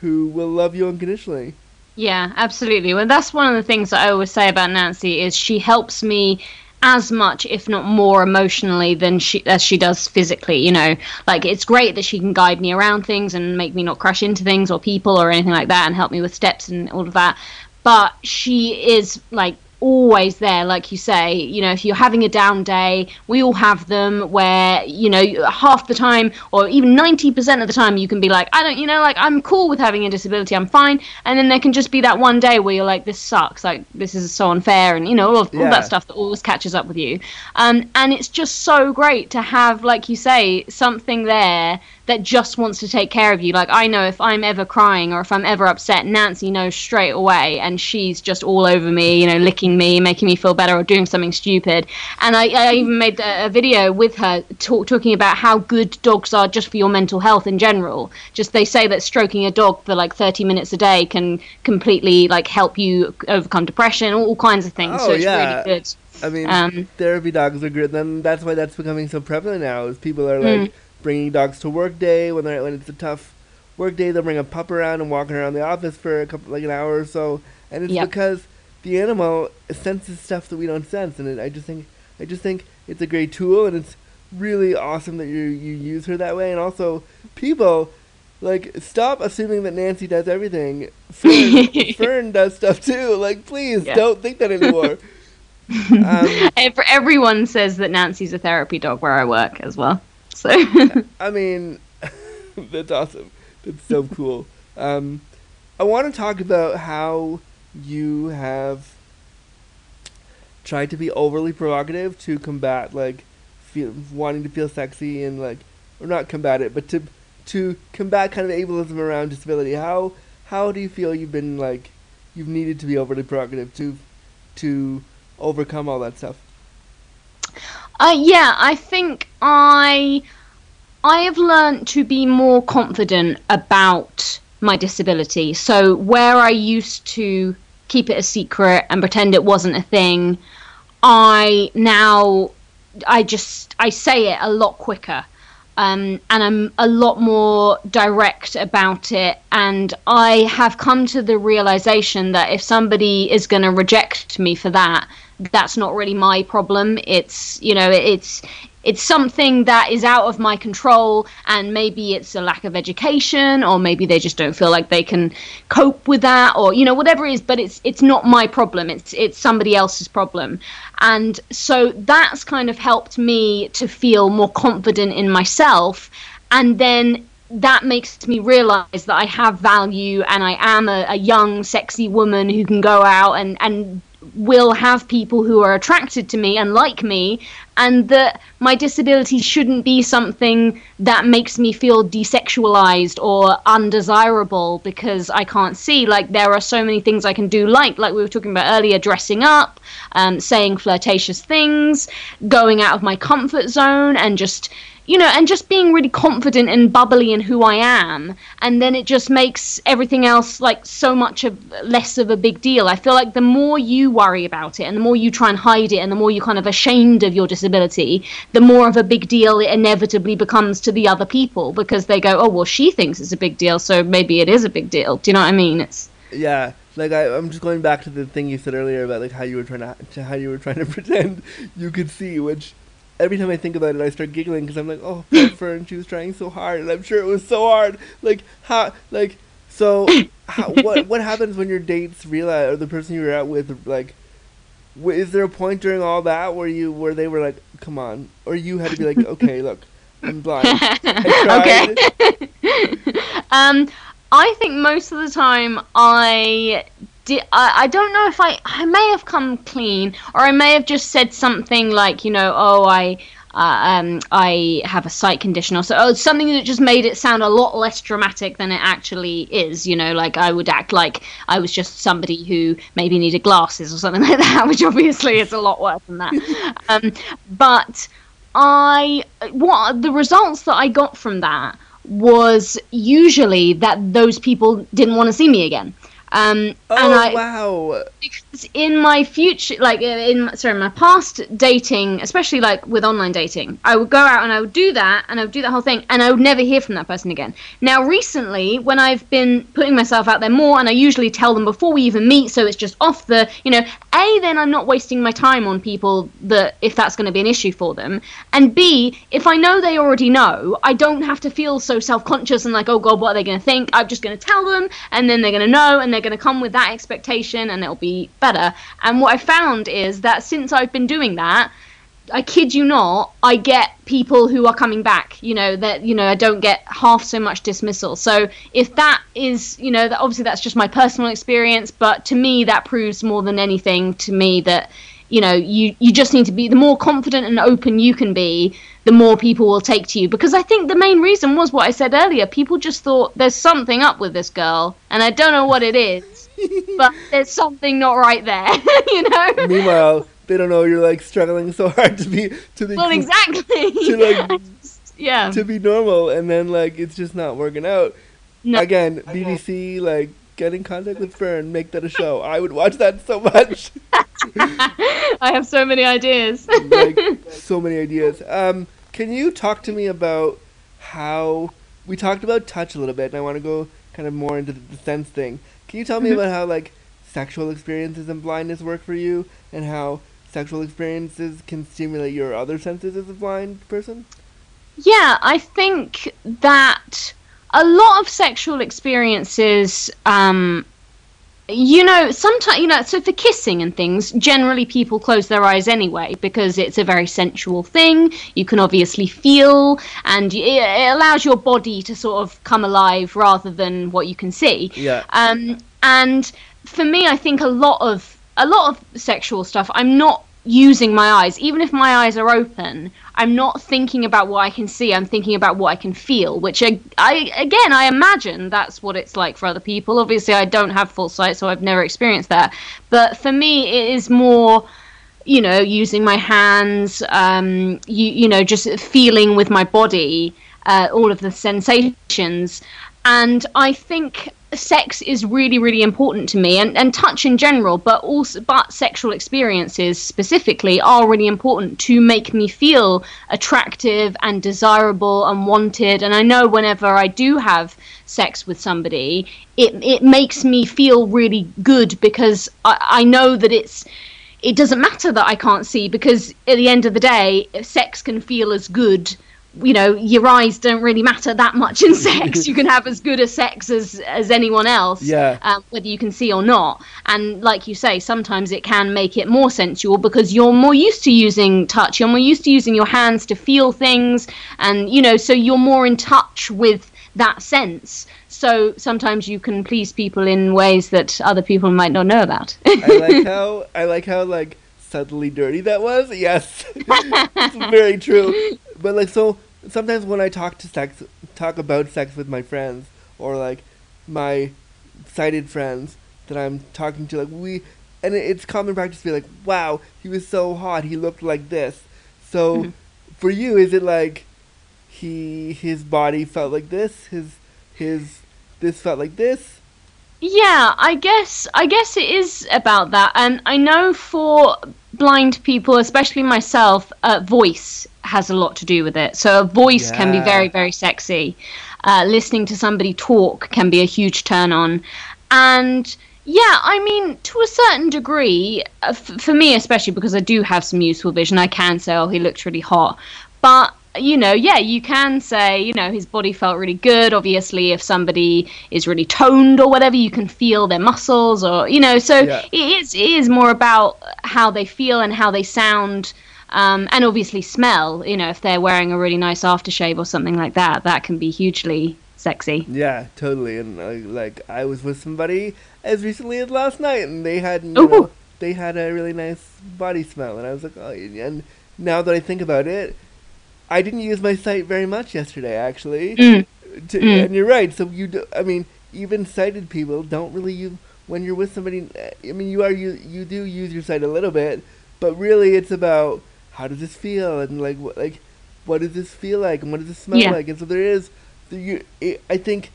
S2: who will love you unconditionally.
S5: Yeah, absolutely. Well, that's one of the things that I always say about Nancy is she helps me as much, if not more, emotionally than she as she does physically. You know, like it's great that she can guide me around things and make me not crash into things or people or anything like that, and help me with steps and all of that. But she is like always there, like you say. You know, if you're having a down day, we all have them where, you know, half the time or even 90% of the time you can be like, I don't, you know, like I'm cool with having a disability, I'm fine. And then there can just be that one day where you're like, this sucks, like this is so unfair, and, you know, all, of, yeah. all that stuff that always catches up with you. Um, and it's just so great to have, like you say, something there that just wants to take care of you. Like I know if I'm ever crying or if I'm ever upset, Nancy knows straight away, and she's just all over me, you know, licking me, making me feel better, or doing something stupid. And I, I even made a, video with her talk, talking about how good dogs are just for your mental health in general. Just they say that stroking a dog for like 30 minutes a day can completely like help you overcome depression, all, all kinds of things. Oh, so it's yeah. really good.
S2: I mean, um, therapy dogs are good. Then that's why that's becoming so prevalent now. Is people are like. Mm bringing dogs to work day when they're when it's a tough work day. They'll bring a pup around and walking around the office for a couple like an hour or so, and it's yep. because the animal senses stuff that we don't sense, and it, I just think I just think it's a great tool, and it's really awesome that you you use her that way, and also people. Like, stop assuming that Nancy does everything. Fern, Fern does stuff too. Like, please yeah. don't think that anymore.
S5: um, Everyone says that Nancy's a therapy dog where I work as well. So
S2: I mean, that's awesome. That's so cool. Um, I want to talk about how you have tried to be overly provocative to combat like feel, wanting to feel sexy and like or not combat it, but to to combat kind of ableism around disability. How how do you feel you've been like you've needed to be overly provocative to to overcome all that stuff?
S5: Uh, yeah, I think I I have learned to be more confident about my disability. So where I used to keep it a secret and pretend it wasn't a thing, I now I just I say it a lot quicker. Um, and I'm a lot more direct about it. And I have come to the realization that if somebody is going to reject me for that, that's not really my problem. It's you know it's it's something that is out of my control and maybe it's a lack of education or maybe they just don't feel like they can cope with that or you know whatever it is but it's it's not my problem. It's it's somebody else's problem. And so that's kind of helped me to feel more confident in myself and then that makes me realize that I have value and I am a, a young, sexy woman who can go out and, and will have people who are attracted to me and like me, and that my disability shouldn't be something that makes me feel desexualized or undesirable because I can't see. Like there are so many things I can do, like like we were talking about earlier, dressing up, um, saying flirtatious things, going out of my comfort zone, and just you know, and just being really confident and bubbly in who I am, and then it just makes everything else like so much of less of a big deal. I feel like the more you worry about it, and the more you try and hide it, and the more you're kind of ashamed of your disability, the more of a big deal it inevitably becomes to the other people because they go, oh well, she thinks it's a big deal, so maybe it is a big deal. Do you know what I mean? It's
S2: yeah like I, am just going back to the thing you said earlier about like how you were trying to, to how you were trying to pretend you could see, which every time I think about it, I start giggling because I'm like, oh, poor Fern, she was trying so hard, and I'm sure it was so hard. Like how, like so, how, what what happens when your dates realize or the person you were out with like w- is there a point during all that where you where they were like, "Come on," or you had to be like, "Okay, look, I'm blind." I tried.
S5: um, I think most of the time I did. I, I don't know if I I may have come clean or I may have just said something like you know oh I. Uh, um, I have a sight condition or so, oh, something that just made it sound a lot less dramatic than it actually is. You know, like I would act like I was just somebody who maybe needed glasses or something like that, which obviously is a lot worse than that. um, but I, what the results that I got from that was usually that those people didn't want to see me again. Um,
S2: Oh
S5: and I,
S2: wow!
S5: because in my future like in sorry my past dating especially like with online dating i would go out and i would do that and i would do that whole thing and i would never hear from that person again now recently when i've been putting myself out there more and i usually tell them before we even meet so it's just off the you know a then i'm not wasting my time on people that if that's going to be an issue for them and b if i know they already know i don't have to feel so self-conscious and like oh god what are they going to think i'm just going to tell them and then they're going to know and they're going to come with that expectation and it'll be better and what i found is that since i've been doing that I kid you not, I get people who are coming back, you know, that, you know, I don't get half so much dismissal. So if that is, you know, that obviously that's just my personal experience, but to me, that proves more than anything to me that, you know, you, you just need to be, the more confident and open you can be, the more people will take to you. Because I think the main reason was what I said earlier. People just thought there's something up with this girl, and I don't know what it is, but there's something not right there, you know?
S2: Meanwhile, they don't know you're like struggling so hard to be to be
S5: Well, exactly.
S2: To, like,
S5: yeah.
S2: to be normal, and then like it's just not working out.
S5: No.
S2: Again, BBC like get in contact with Fern, make that a show. I would watch that so much.
S5: I have so many ideas.
S2: like so many ideas. Um, can you talk to me about how we talked about touch a little bit, and I want to go kind of more into the, sense thing. Can you tell me about how like sexual experiences and blindness work for you, and how sexual experiences can stimulate your other senses as a blind person?
S5: yeah, I think that a lot of sexual experiences, um, you know, sometimes, you know, so for kissing and things, generally people close their eyes anyway because it's a very sensual thing. You can obviously feel, and it it allows your body to sort of come alive rather than what you can see.
S2: Yeah.
S5: Um, and for me, I think a lot of a lot of sexual stuff. I'm not using my eyes, even if my eyes are open. I'm not thinking about what I can see. I'm thinking about what I can feel. Which I, I again, I imagine that's what it's like for other people. Obviously, I don't have full sight, so I've never experienced that. But for me, it is more you know, using my hands, um, you, you know, just feeling with my body uh, all of the sensations. And I think sex is really, really important to me, and, and touch in general, but also, but sexual experiences specifically are really important to make me feel attractive and desirable and wanted. And I know whenever I do have sex with somebody, it it makes me feel really good because I, I know that it's it doesn't matter that I can't see because at the end of the day, sex can feel as good. You know, your eyes don't really matter that much in sex. you can have as good a sex as as anyone else,
S2: Yeah.
S5: um, whether you can see or not. And like you say, sometimes it can make it more sensual because you're more used to using touch. You're more used to using your hands to feel things, and you know, so you're more in touch with that sense. So sometimes you can please people in ways that other people might not know about.
S2: I like how I like how like subtly dirty that was. Yes, it's very true. But like so, sometimes when I talk to sex, talk about sex with my friends or like my sighted friends that I'm talking to, like we, and it's common practice to be like, "Wow, he was so hot. He looked like this." So, mm-hmm. for you, is it like he his body felt like this? His his this felt like this?
S5: Yeah, I guess I guess it is about that, and I know for blind people, especially myself, uh, voice has a lot to do with it. So a voice can be very very sexy. Uh, listening to somebody talk can be a huge turn on, and yeah, I mean to a certain degree, uh, f- for me especially because I do have some useful vision, I can say, oh, he looks really hot. But you know, yeah, you can say, you know, his body felt really good. Obviously, if somebody is really toned or whatever, you can feel their muscles, or you know, so
S2: Yeah.
S5: it is it is more about how they feel and how they sound. Um, and obviously smell, you know, if they're wearing a really nice aftershave or something like that, that can be hugely sexy.
S2: Yeah, totally. And uh, like I was with somebody as recently as last night, and they had you know they had a really nice body smell, and I was like, oh. And now that I think about it, I didn't use my sight very much yesterday, actually.
S5: Mm.
S2: To,
S5: Mm.
S2: And you're right. So you, do, I mean, even sighted people don't really use when you're with somebody. I mean, you are you you do use your sight a little bit, but really it's about how does this feel and like what like what does this feel like and what does this smell
S5: Yeah.
S2: like and so there is the you it, I think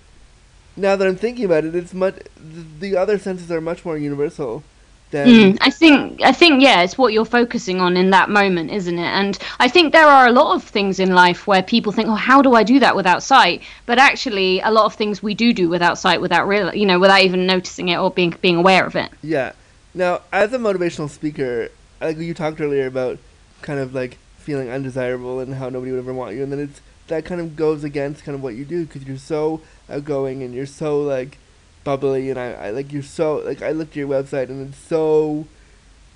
S2: now that I'm thinking about it, it's much the, the other senses are much more universal than
S5: Mm, I think I think yeah, it's what you're focusing on in that moment, isn't it? And I think there are a lot of things in life where people think, "Oh, how do I do that without sight?" But actually, a lot of things we do do without sight, without real, you know, without even noticing it or being being aware of it.
S2: Yeah. Now, as a motivational speaker, like you talked earlier about kind of like feeling undesirable and how nobody would ever want you, and then it's that kind of goes against kind of what you do because you're so outgoing and you're so like bubbly, and I, I like you're so like I looked at your website and it's so,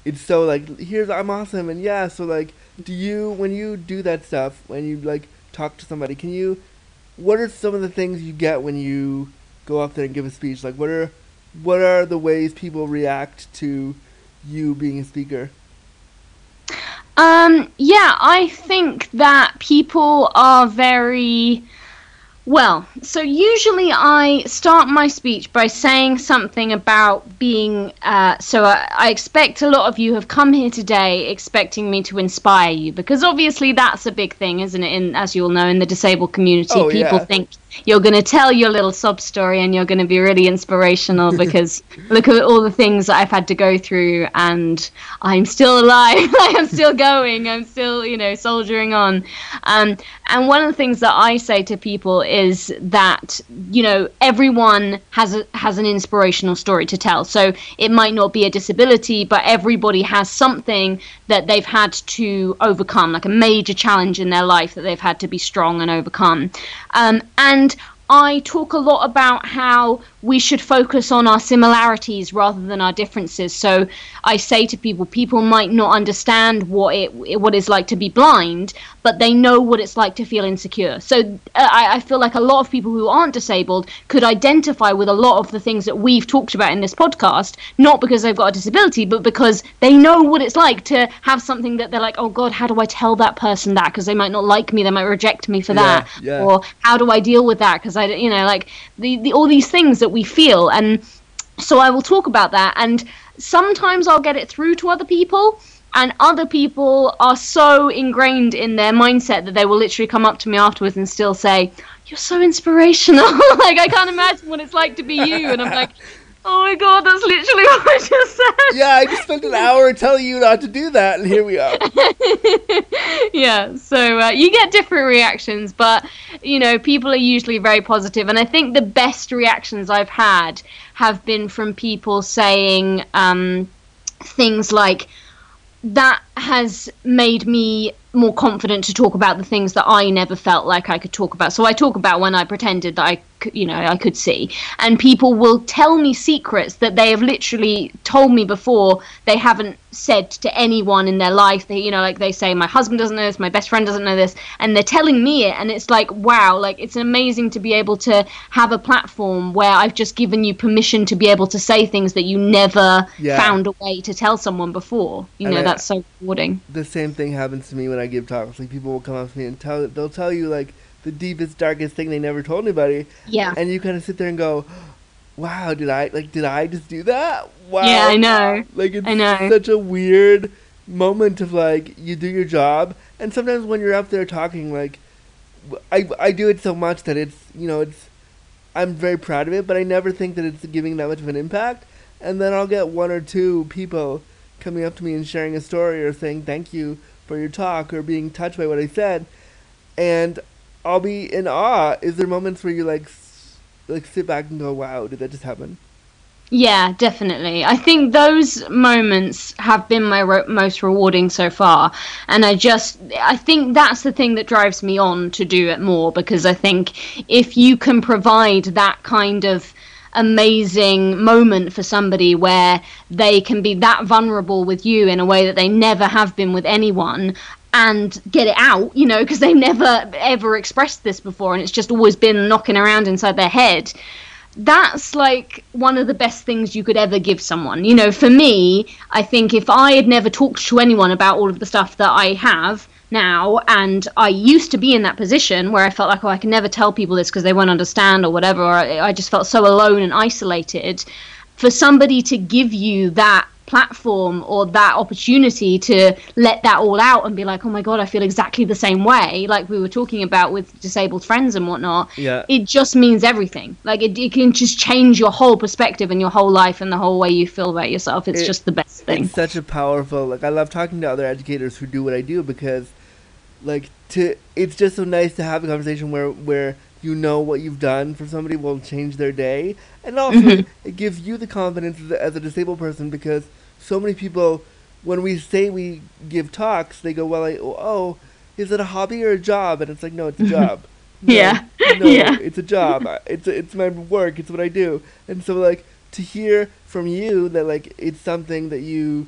S2: it's so like here's I'm awesome and yeah. So like, do you when you do that stuff when you like talk to somebody, can you? What are some of the things you get when you go up there and give a speech? Like, what are what are the ways people react to you being a speaker?
S5: Um, yeah, I think that people are very well. So usually I start my speech by saying something about being. Uh, so I, I expect a lot of you have come here today expecting me to inspire you because obviously that's a big thing, isn't it? In as you all know, in the disabled community,
S2: Oh,
S5: people
S2: yeah.
S5: think you're going to tell your little sob story and you're going to be really inspirational because look at all the things that I've had to go through and I'm still alive. I'm still going. I'm still, you know, soldiering on. Um, and one of the things that I say to people is that, you know, everyone has a, has an inspirational story to tell. So it might not be a disability, but everybody has something that they've had to overcome, like a major challenge in their life that they've had to be strong and overcome. Um, and I talk a lot about how we should focus on our similarities rather than our differences. So I say to people, people might not understand what it what it's like to be blind, but they know what it's like to feel insecure. So uh, I, I feel like a lot of people who aren't disabled could identify with a lot of the things that we've talked about in this podcast, not because they've got a disability, but because they know what it's like to have something that they're like, oh God, how do I tell that person that? Because they might not like me, they might reject me for that,
S2: yeah.
S5: or how do I deal with that? Because I, you know, like the, the all these things that we feel, and so I will talk about that. And sometimes I'll get it through to other people, and other people are so ingrained in their mindset that they will literally come up to me afterwards and still say, "You're so inspirational." like I can't imagine what it's like to be you, and I'm like. Oh my god, that's literally what I just said.
S2: Yeah, I just spent an hour telling you not to do that, and here we are.
S5: yeah so uh, you get different reactions but you know people are usually very positive and i think the best reactions i've had have been from people saying um, things like that has made me more confident to talk about the things that I never felt like I could talk about. So I talk about when I pretended that I, you know, I could see, and people will tell me secrets that they have literally told me before they haven't said to anyone in their life. They, you know, like they say, my husband doesn't know this, my best friend doesn't know this, and they're telling me it, and it's like, wow, like it's amazing to be able to have a platform where I've just given you permission to be able to say things that you never
S2: Yeah.
S5: found a way to tell someone before. You
S2: And
S5: know,
S2: I-
S5: that's so rewarding.
S2: The same thing happens to me when I give talks. Like people will come up to me and tell they'll tell you like the deepest, darkest thing they never told anybody,
S5: Yeah.
S2: and you kind of sit there and go, "Wow, did I like did I just do that? Wow."
S5: Yeah, I know.
S2: Like it's
S5: I know.
S2: such a weird moment of like you do your job, and sometimes when you're up there talking, like I I do it so much that it's you know it's I'm very proud of it, but I never think that it's giving that much of an impact. And then I'll get one or two people coming up to me and sharing a story or saying thank you for your talk or being touched by what I said, and I'll be in awe. Is there moments where you like like sit back and go, "Wow, did that just happen?"
S5: Yeah, definitely. I think those moments have been my ro- most rewarding so far, and I just I think that's the thing that drives me on to do it more because I think if you can provide that kind of amazing moment for somebody where they can be that vulnerable with you in a way that they never have been with anyone and get it out, you know, because they've never ever expressed this before and it's just always been knocking around inside their head that's like one of the best things you could ever give someone. You know, for me, I think if I had never talked to anyone about all of the stuff that I have now, and I used to be in that position where I felt like, oh, I can never tell people this because they won't understand or whatever, or I just felt so alone and isolated. For somebody to give you that platform or that opportunity to let that all out and be like, oh my god, I feel exactly the same way, like we were talking about with disabled friends and whatnot.
S2: Yeah.
S5: It just means everything. Like it, it can just change your whole perspective and your whole life and the whole way you feel about yourself. It's
S2: It-
S5: just the best thing.
S2: It's such a powerful. Like I love talking to other educators who do what I do because, like, to it's just so nice to have a conversation where where you know what you've done for somebody will change their day, and also
S5: Mhm.
S2: it gives you the confidence as a disabled person because so many people, when we say we give talks, they go, "Well, I, oh, is it a hobby or a job?" And it's like, no, it's a job. No,
S5: Yeah.
S2: no,
S5: Yeah.
S2: it's a job. It's it's my work. It's what I do. And so like to hear from you that like it's something that you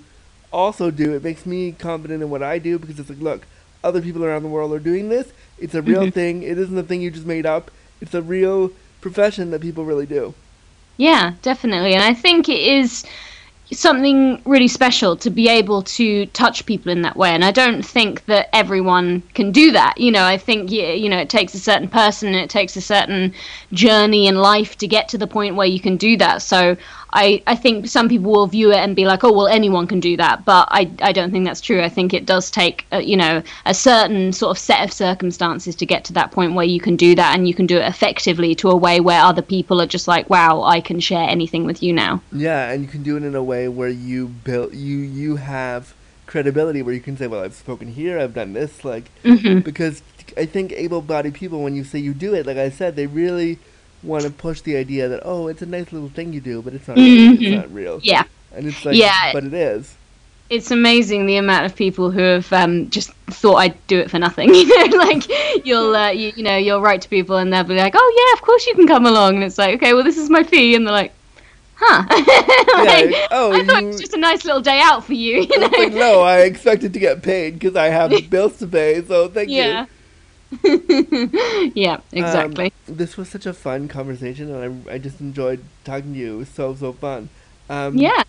S2: also do, it makes me confident in what I do because it's like, look, other people around the world are doing this. It's a real
S5: Mhm.
S2: thing. It isn't a thing you just made up. It's a real profession that people really do.
S5: Yeah, definitely. And I think it is something really special to be able to touch people in that way. And I don't think that everyone can do that. You know, I think, you know, it takes a certain person and it takes a certain journey in life to get to the point where you can do that. So I, I think some people will view it and be like, oh, well, anyone can do that. But I, I don't think that's true. I think it does take, uh, you know, a certain sort of set of circumstances to get to that point where you can do that and you can do it effectively to a way where other people are just like, wow, I can share anything with you now.
S2: Yeah, and you can do it in a way where you build you you have credibility where you can say, well, I've spoken here, I've done this, like
S5: hmm
S2: because I think able-bodied people, when you say you do it, like I said, they really want to push the idea that oh, it's a nice little thing you do, but it's not. Real. It's not real.
S5: Yeah.
S2: And it's like,
S5: Yeah.
S2: but it is.
S5: It's amazing the amount of people who have um, just thought I'd do it for nothing. You know, like you'll, uh, you, you know, you'll write to people and they'll be like, "Oh yeah, of course you can come along," and it's like, "Okay, well this is my fee," and they're like, "Huh?" like,
S2: Yeah, oh,
S5: I thought it was just a nice little day out for you. You know?
S2: Like, no, I expected to get paid because I have bills to pay, so thank
S5: you. yeah.
S2: yeah. Um,
S5: exactly.
S2: this was such a fun conversation, and I, I just enjoyed talking to you. It was so so fun. Um,
S5: yeah.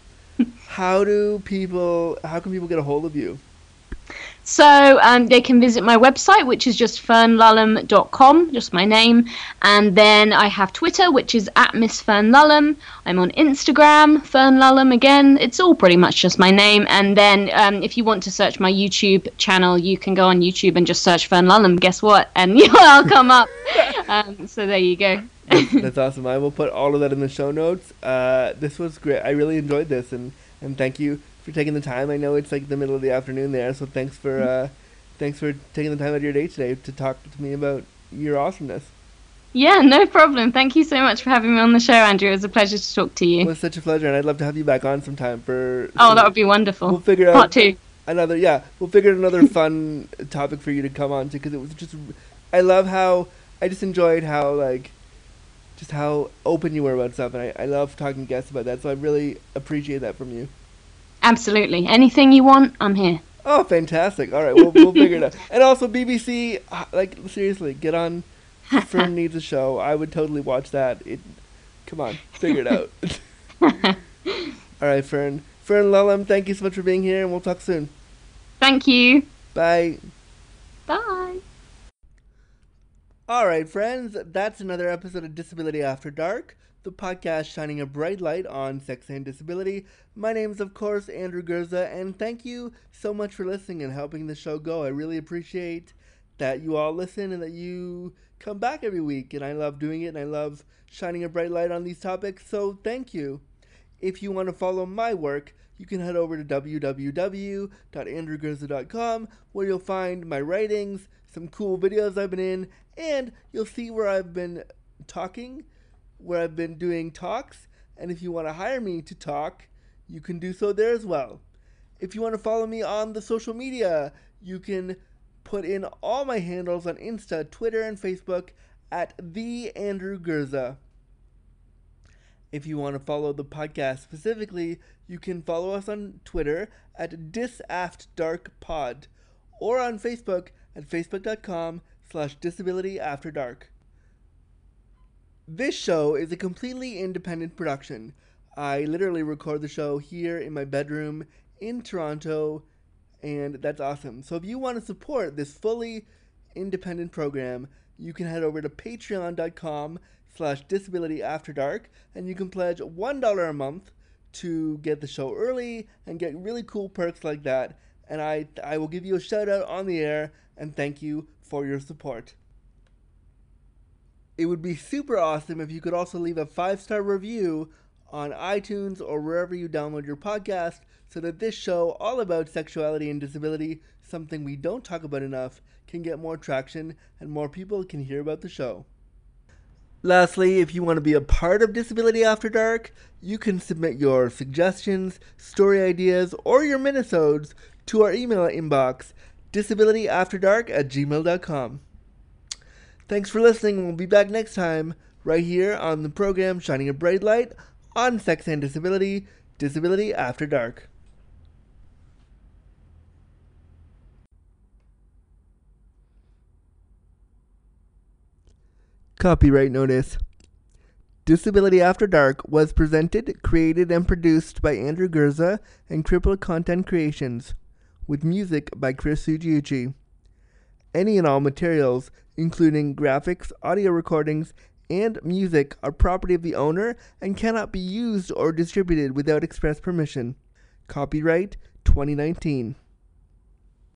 S2: How do people? How can people get a hold of you?
S5: So um, they can visit my website, which is just fernlulham.com, just my name. And then I have Twitter, which is at Miss Fernlulham. I'm on Instagram, Fernlulham again. It's all pretty much just my name. And then um, if you want to search my YouTube channel, you can go on YouTube and just search Fernlulham. Guess what? And I'll come up. Um, so there you go.
S2: That's awesome. I will put all of that in the show notes. Uh, this was great. I really enjoyed this, and, and thank you for taking the time. I know it's like the middle of the afternoon there, so thanks for uh, thanks for taking the time out of your day today to talk to me about your awesomeness.
S5: Yeah, no problem. Thank you so much for having me on the show, Andrew. It was a pleasure to talk to you.
S2: It was such a pleasure, and I'd love to have you back on sometime for.
S5: Oh, that would be wonderful.
S2: We'll figure out
S5: Part two.
S2: another. Yeah, we'll figure out another fun topic for you to come on to because it was just. I love how I just enjoyed how like. Just how open you were about stuff, and I, I love talking to guests about that. So I really appreciate that from you.
S5: Absolutely. Anything you want, I'm here.
S2: Oh, fantastic! All right, we'll we'll figure it out. And also BBC, uh, like seriously, get on. Fern needs a show. I would totally watch that. It, come on, figure it out. All right, Fern. Fern Lulham, thank you so much for being here, and we'll talk soon.
S5: Thank you.
S2: Bye.
S5: Bye.
S2: All right, friends, that's another episode of Disability After Dark, the podcast shining a bright light on sex and disability. My name is, of course, Andrew Gurza, and thank you so much for listening and helping the show go. I really appreciate that you all listen and that you come back every week, and I love doing it, and I love shining a bright light on these topics, so thank you. If you want to follow my work, you can head over to www.andrewgurza.com where you'll find my writings, some cool videos I've been in, and you'll see where I've been talking, where I've been doing talks, And if you want to hire me to talk, you can do so there as well. If you want to follow me on the social media, you can put in all my handles on Insta, Twitter, and Facebook at the Andrew Gurza. If you want to follow the podcast specifically, you can follow us on Twitter at disaftdarkpod or on Facebook at facebook.com slash disabilityafterdark. This show is a completely independent production. I literally record the show here in my bedroom in Toronto, and that's awesome. So if you want to support this fully independent program, you can head over to patreon.com slash disability after dark and you can pledge one dollar a month to get the show early and get really cool perks like that and I, I will give you a shout out on the air and thank you for your support. It would be super awesome if you could also leave a five star review on iTunes or wherever you download your podcast so that this show, all about sexuality and disability, something we don't talk about enough, can get more traction and more people can hear about the show. Lastly, if you want to be a part of Disability After Dark, you can submit your suggestions, story ideas, or your minisodes to our email inbox, disabilityafterdark at gmail.com. Thanks for listening, we'll be back next time, right here on the program Shining a Bright Light on Sex and Disability, Disability After Dark. Copyright Notice Disability After Dark was presented, created, and produced by Andrew Gurza and Crippled Content Creations, with music by Chris Sugiuchi. Any and all materials, including graphics, audio recordings, and music, are property of the owner and cannot be used or distributed without express permission. Copyright 2019.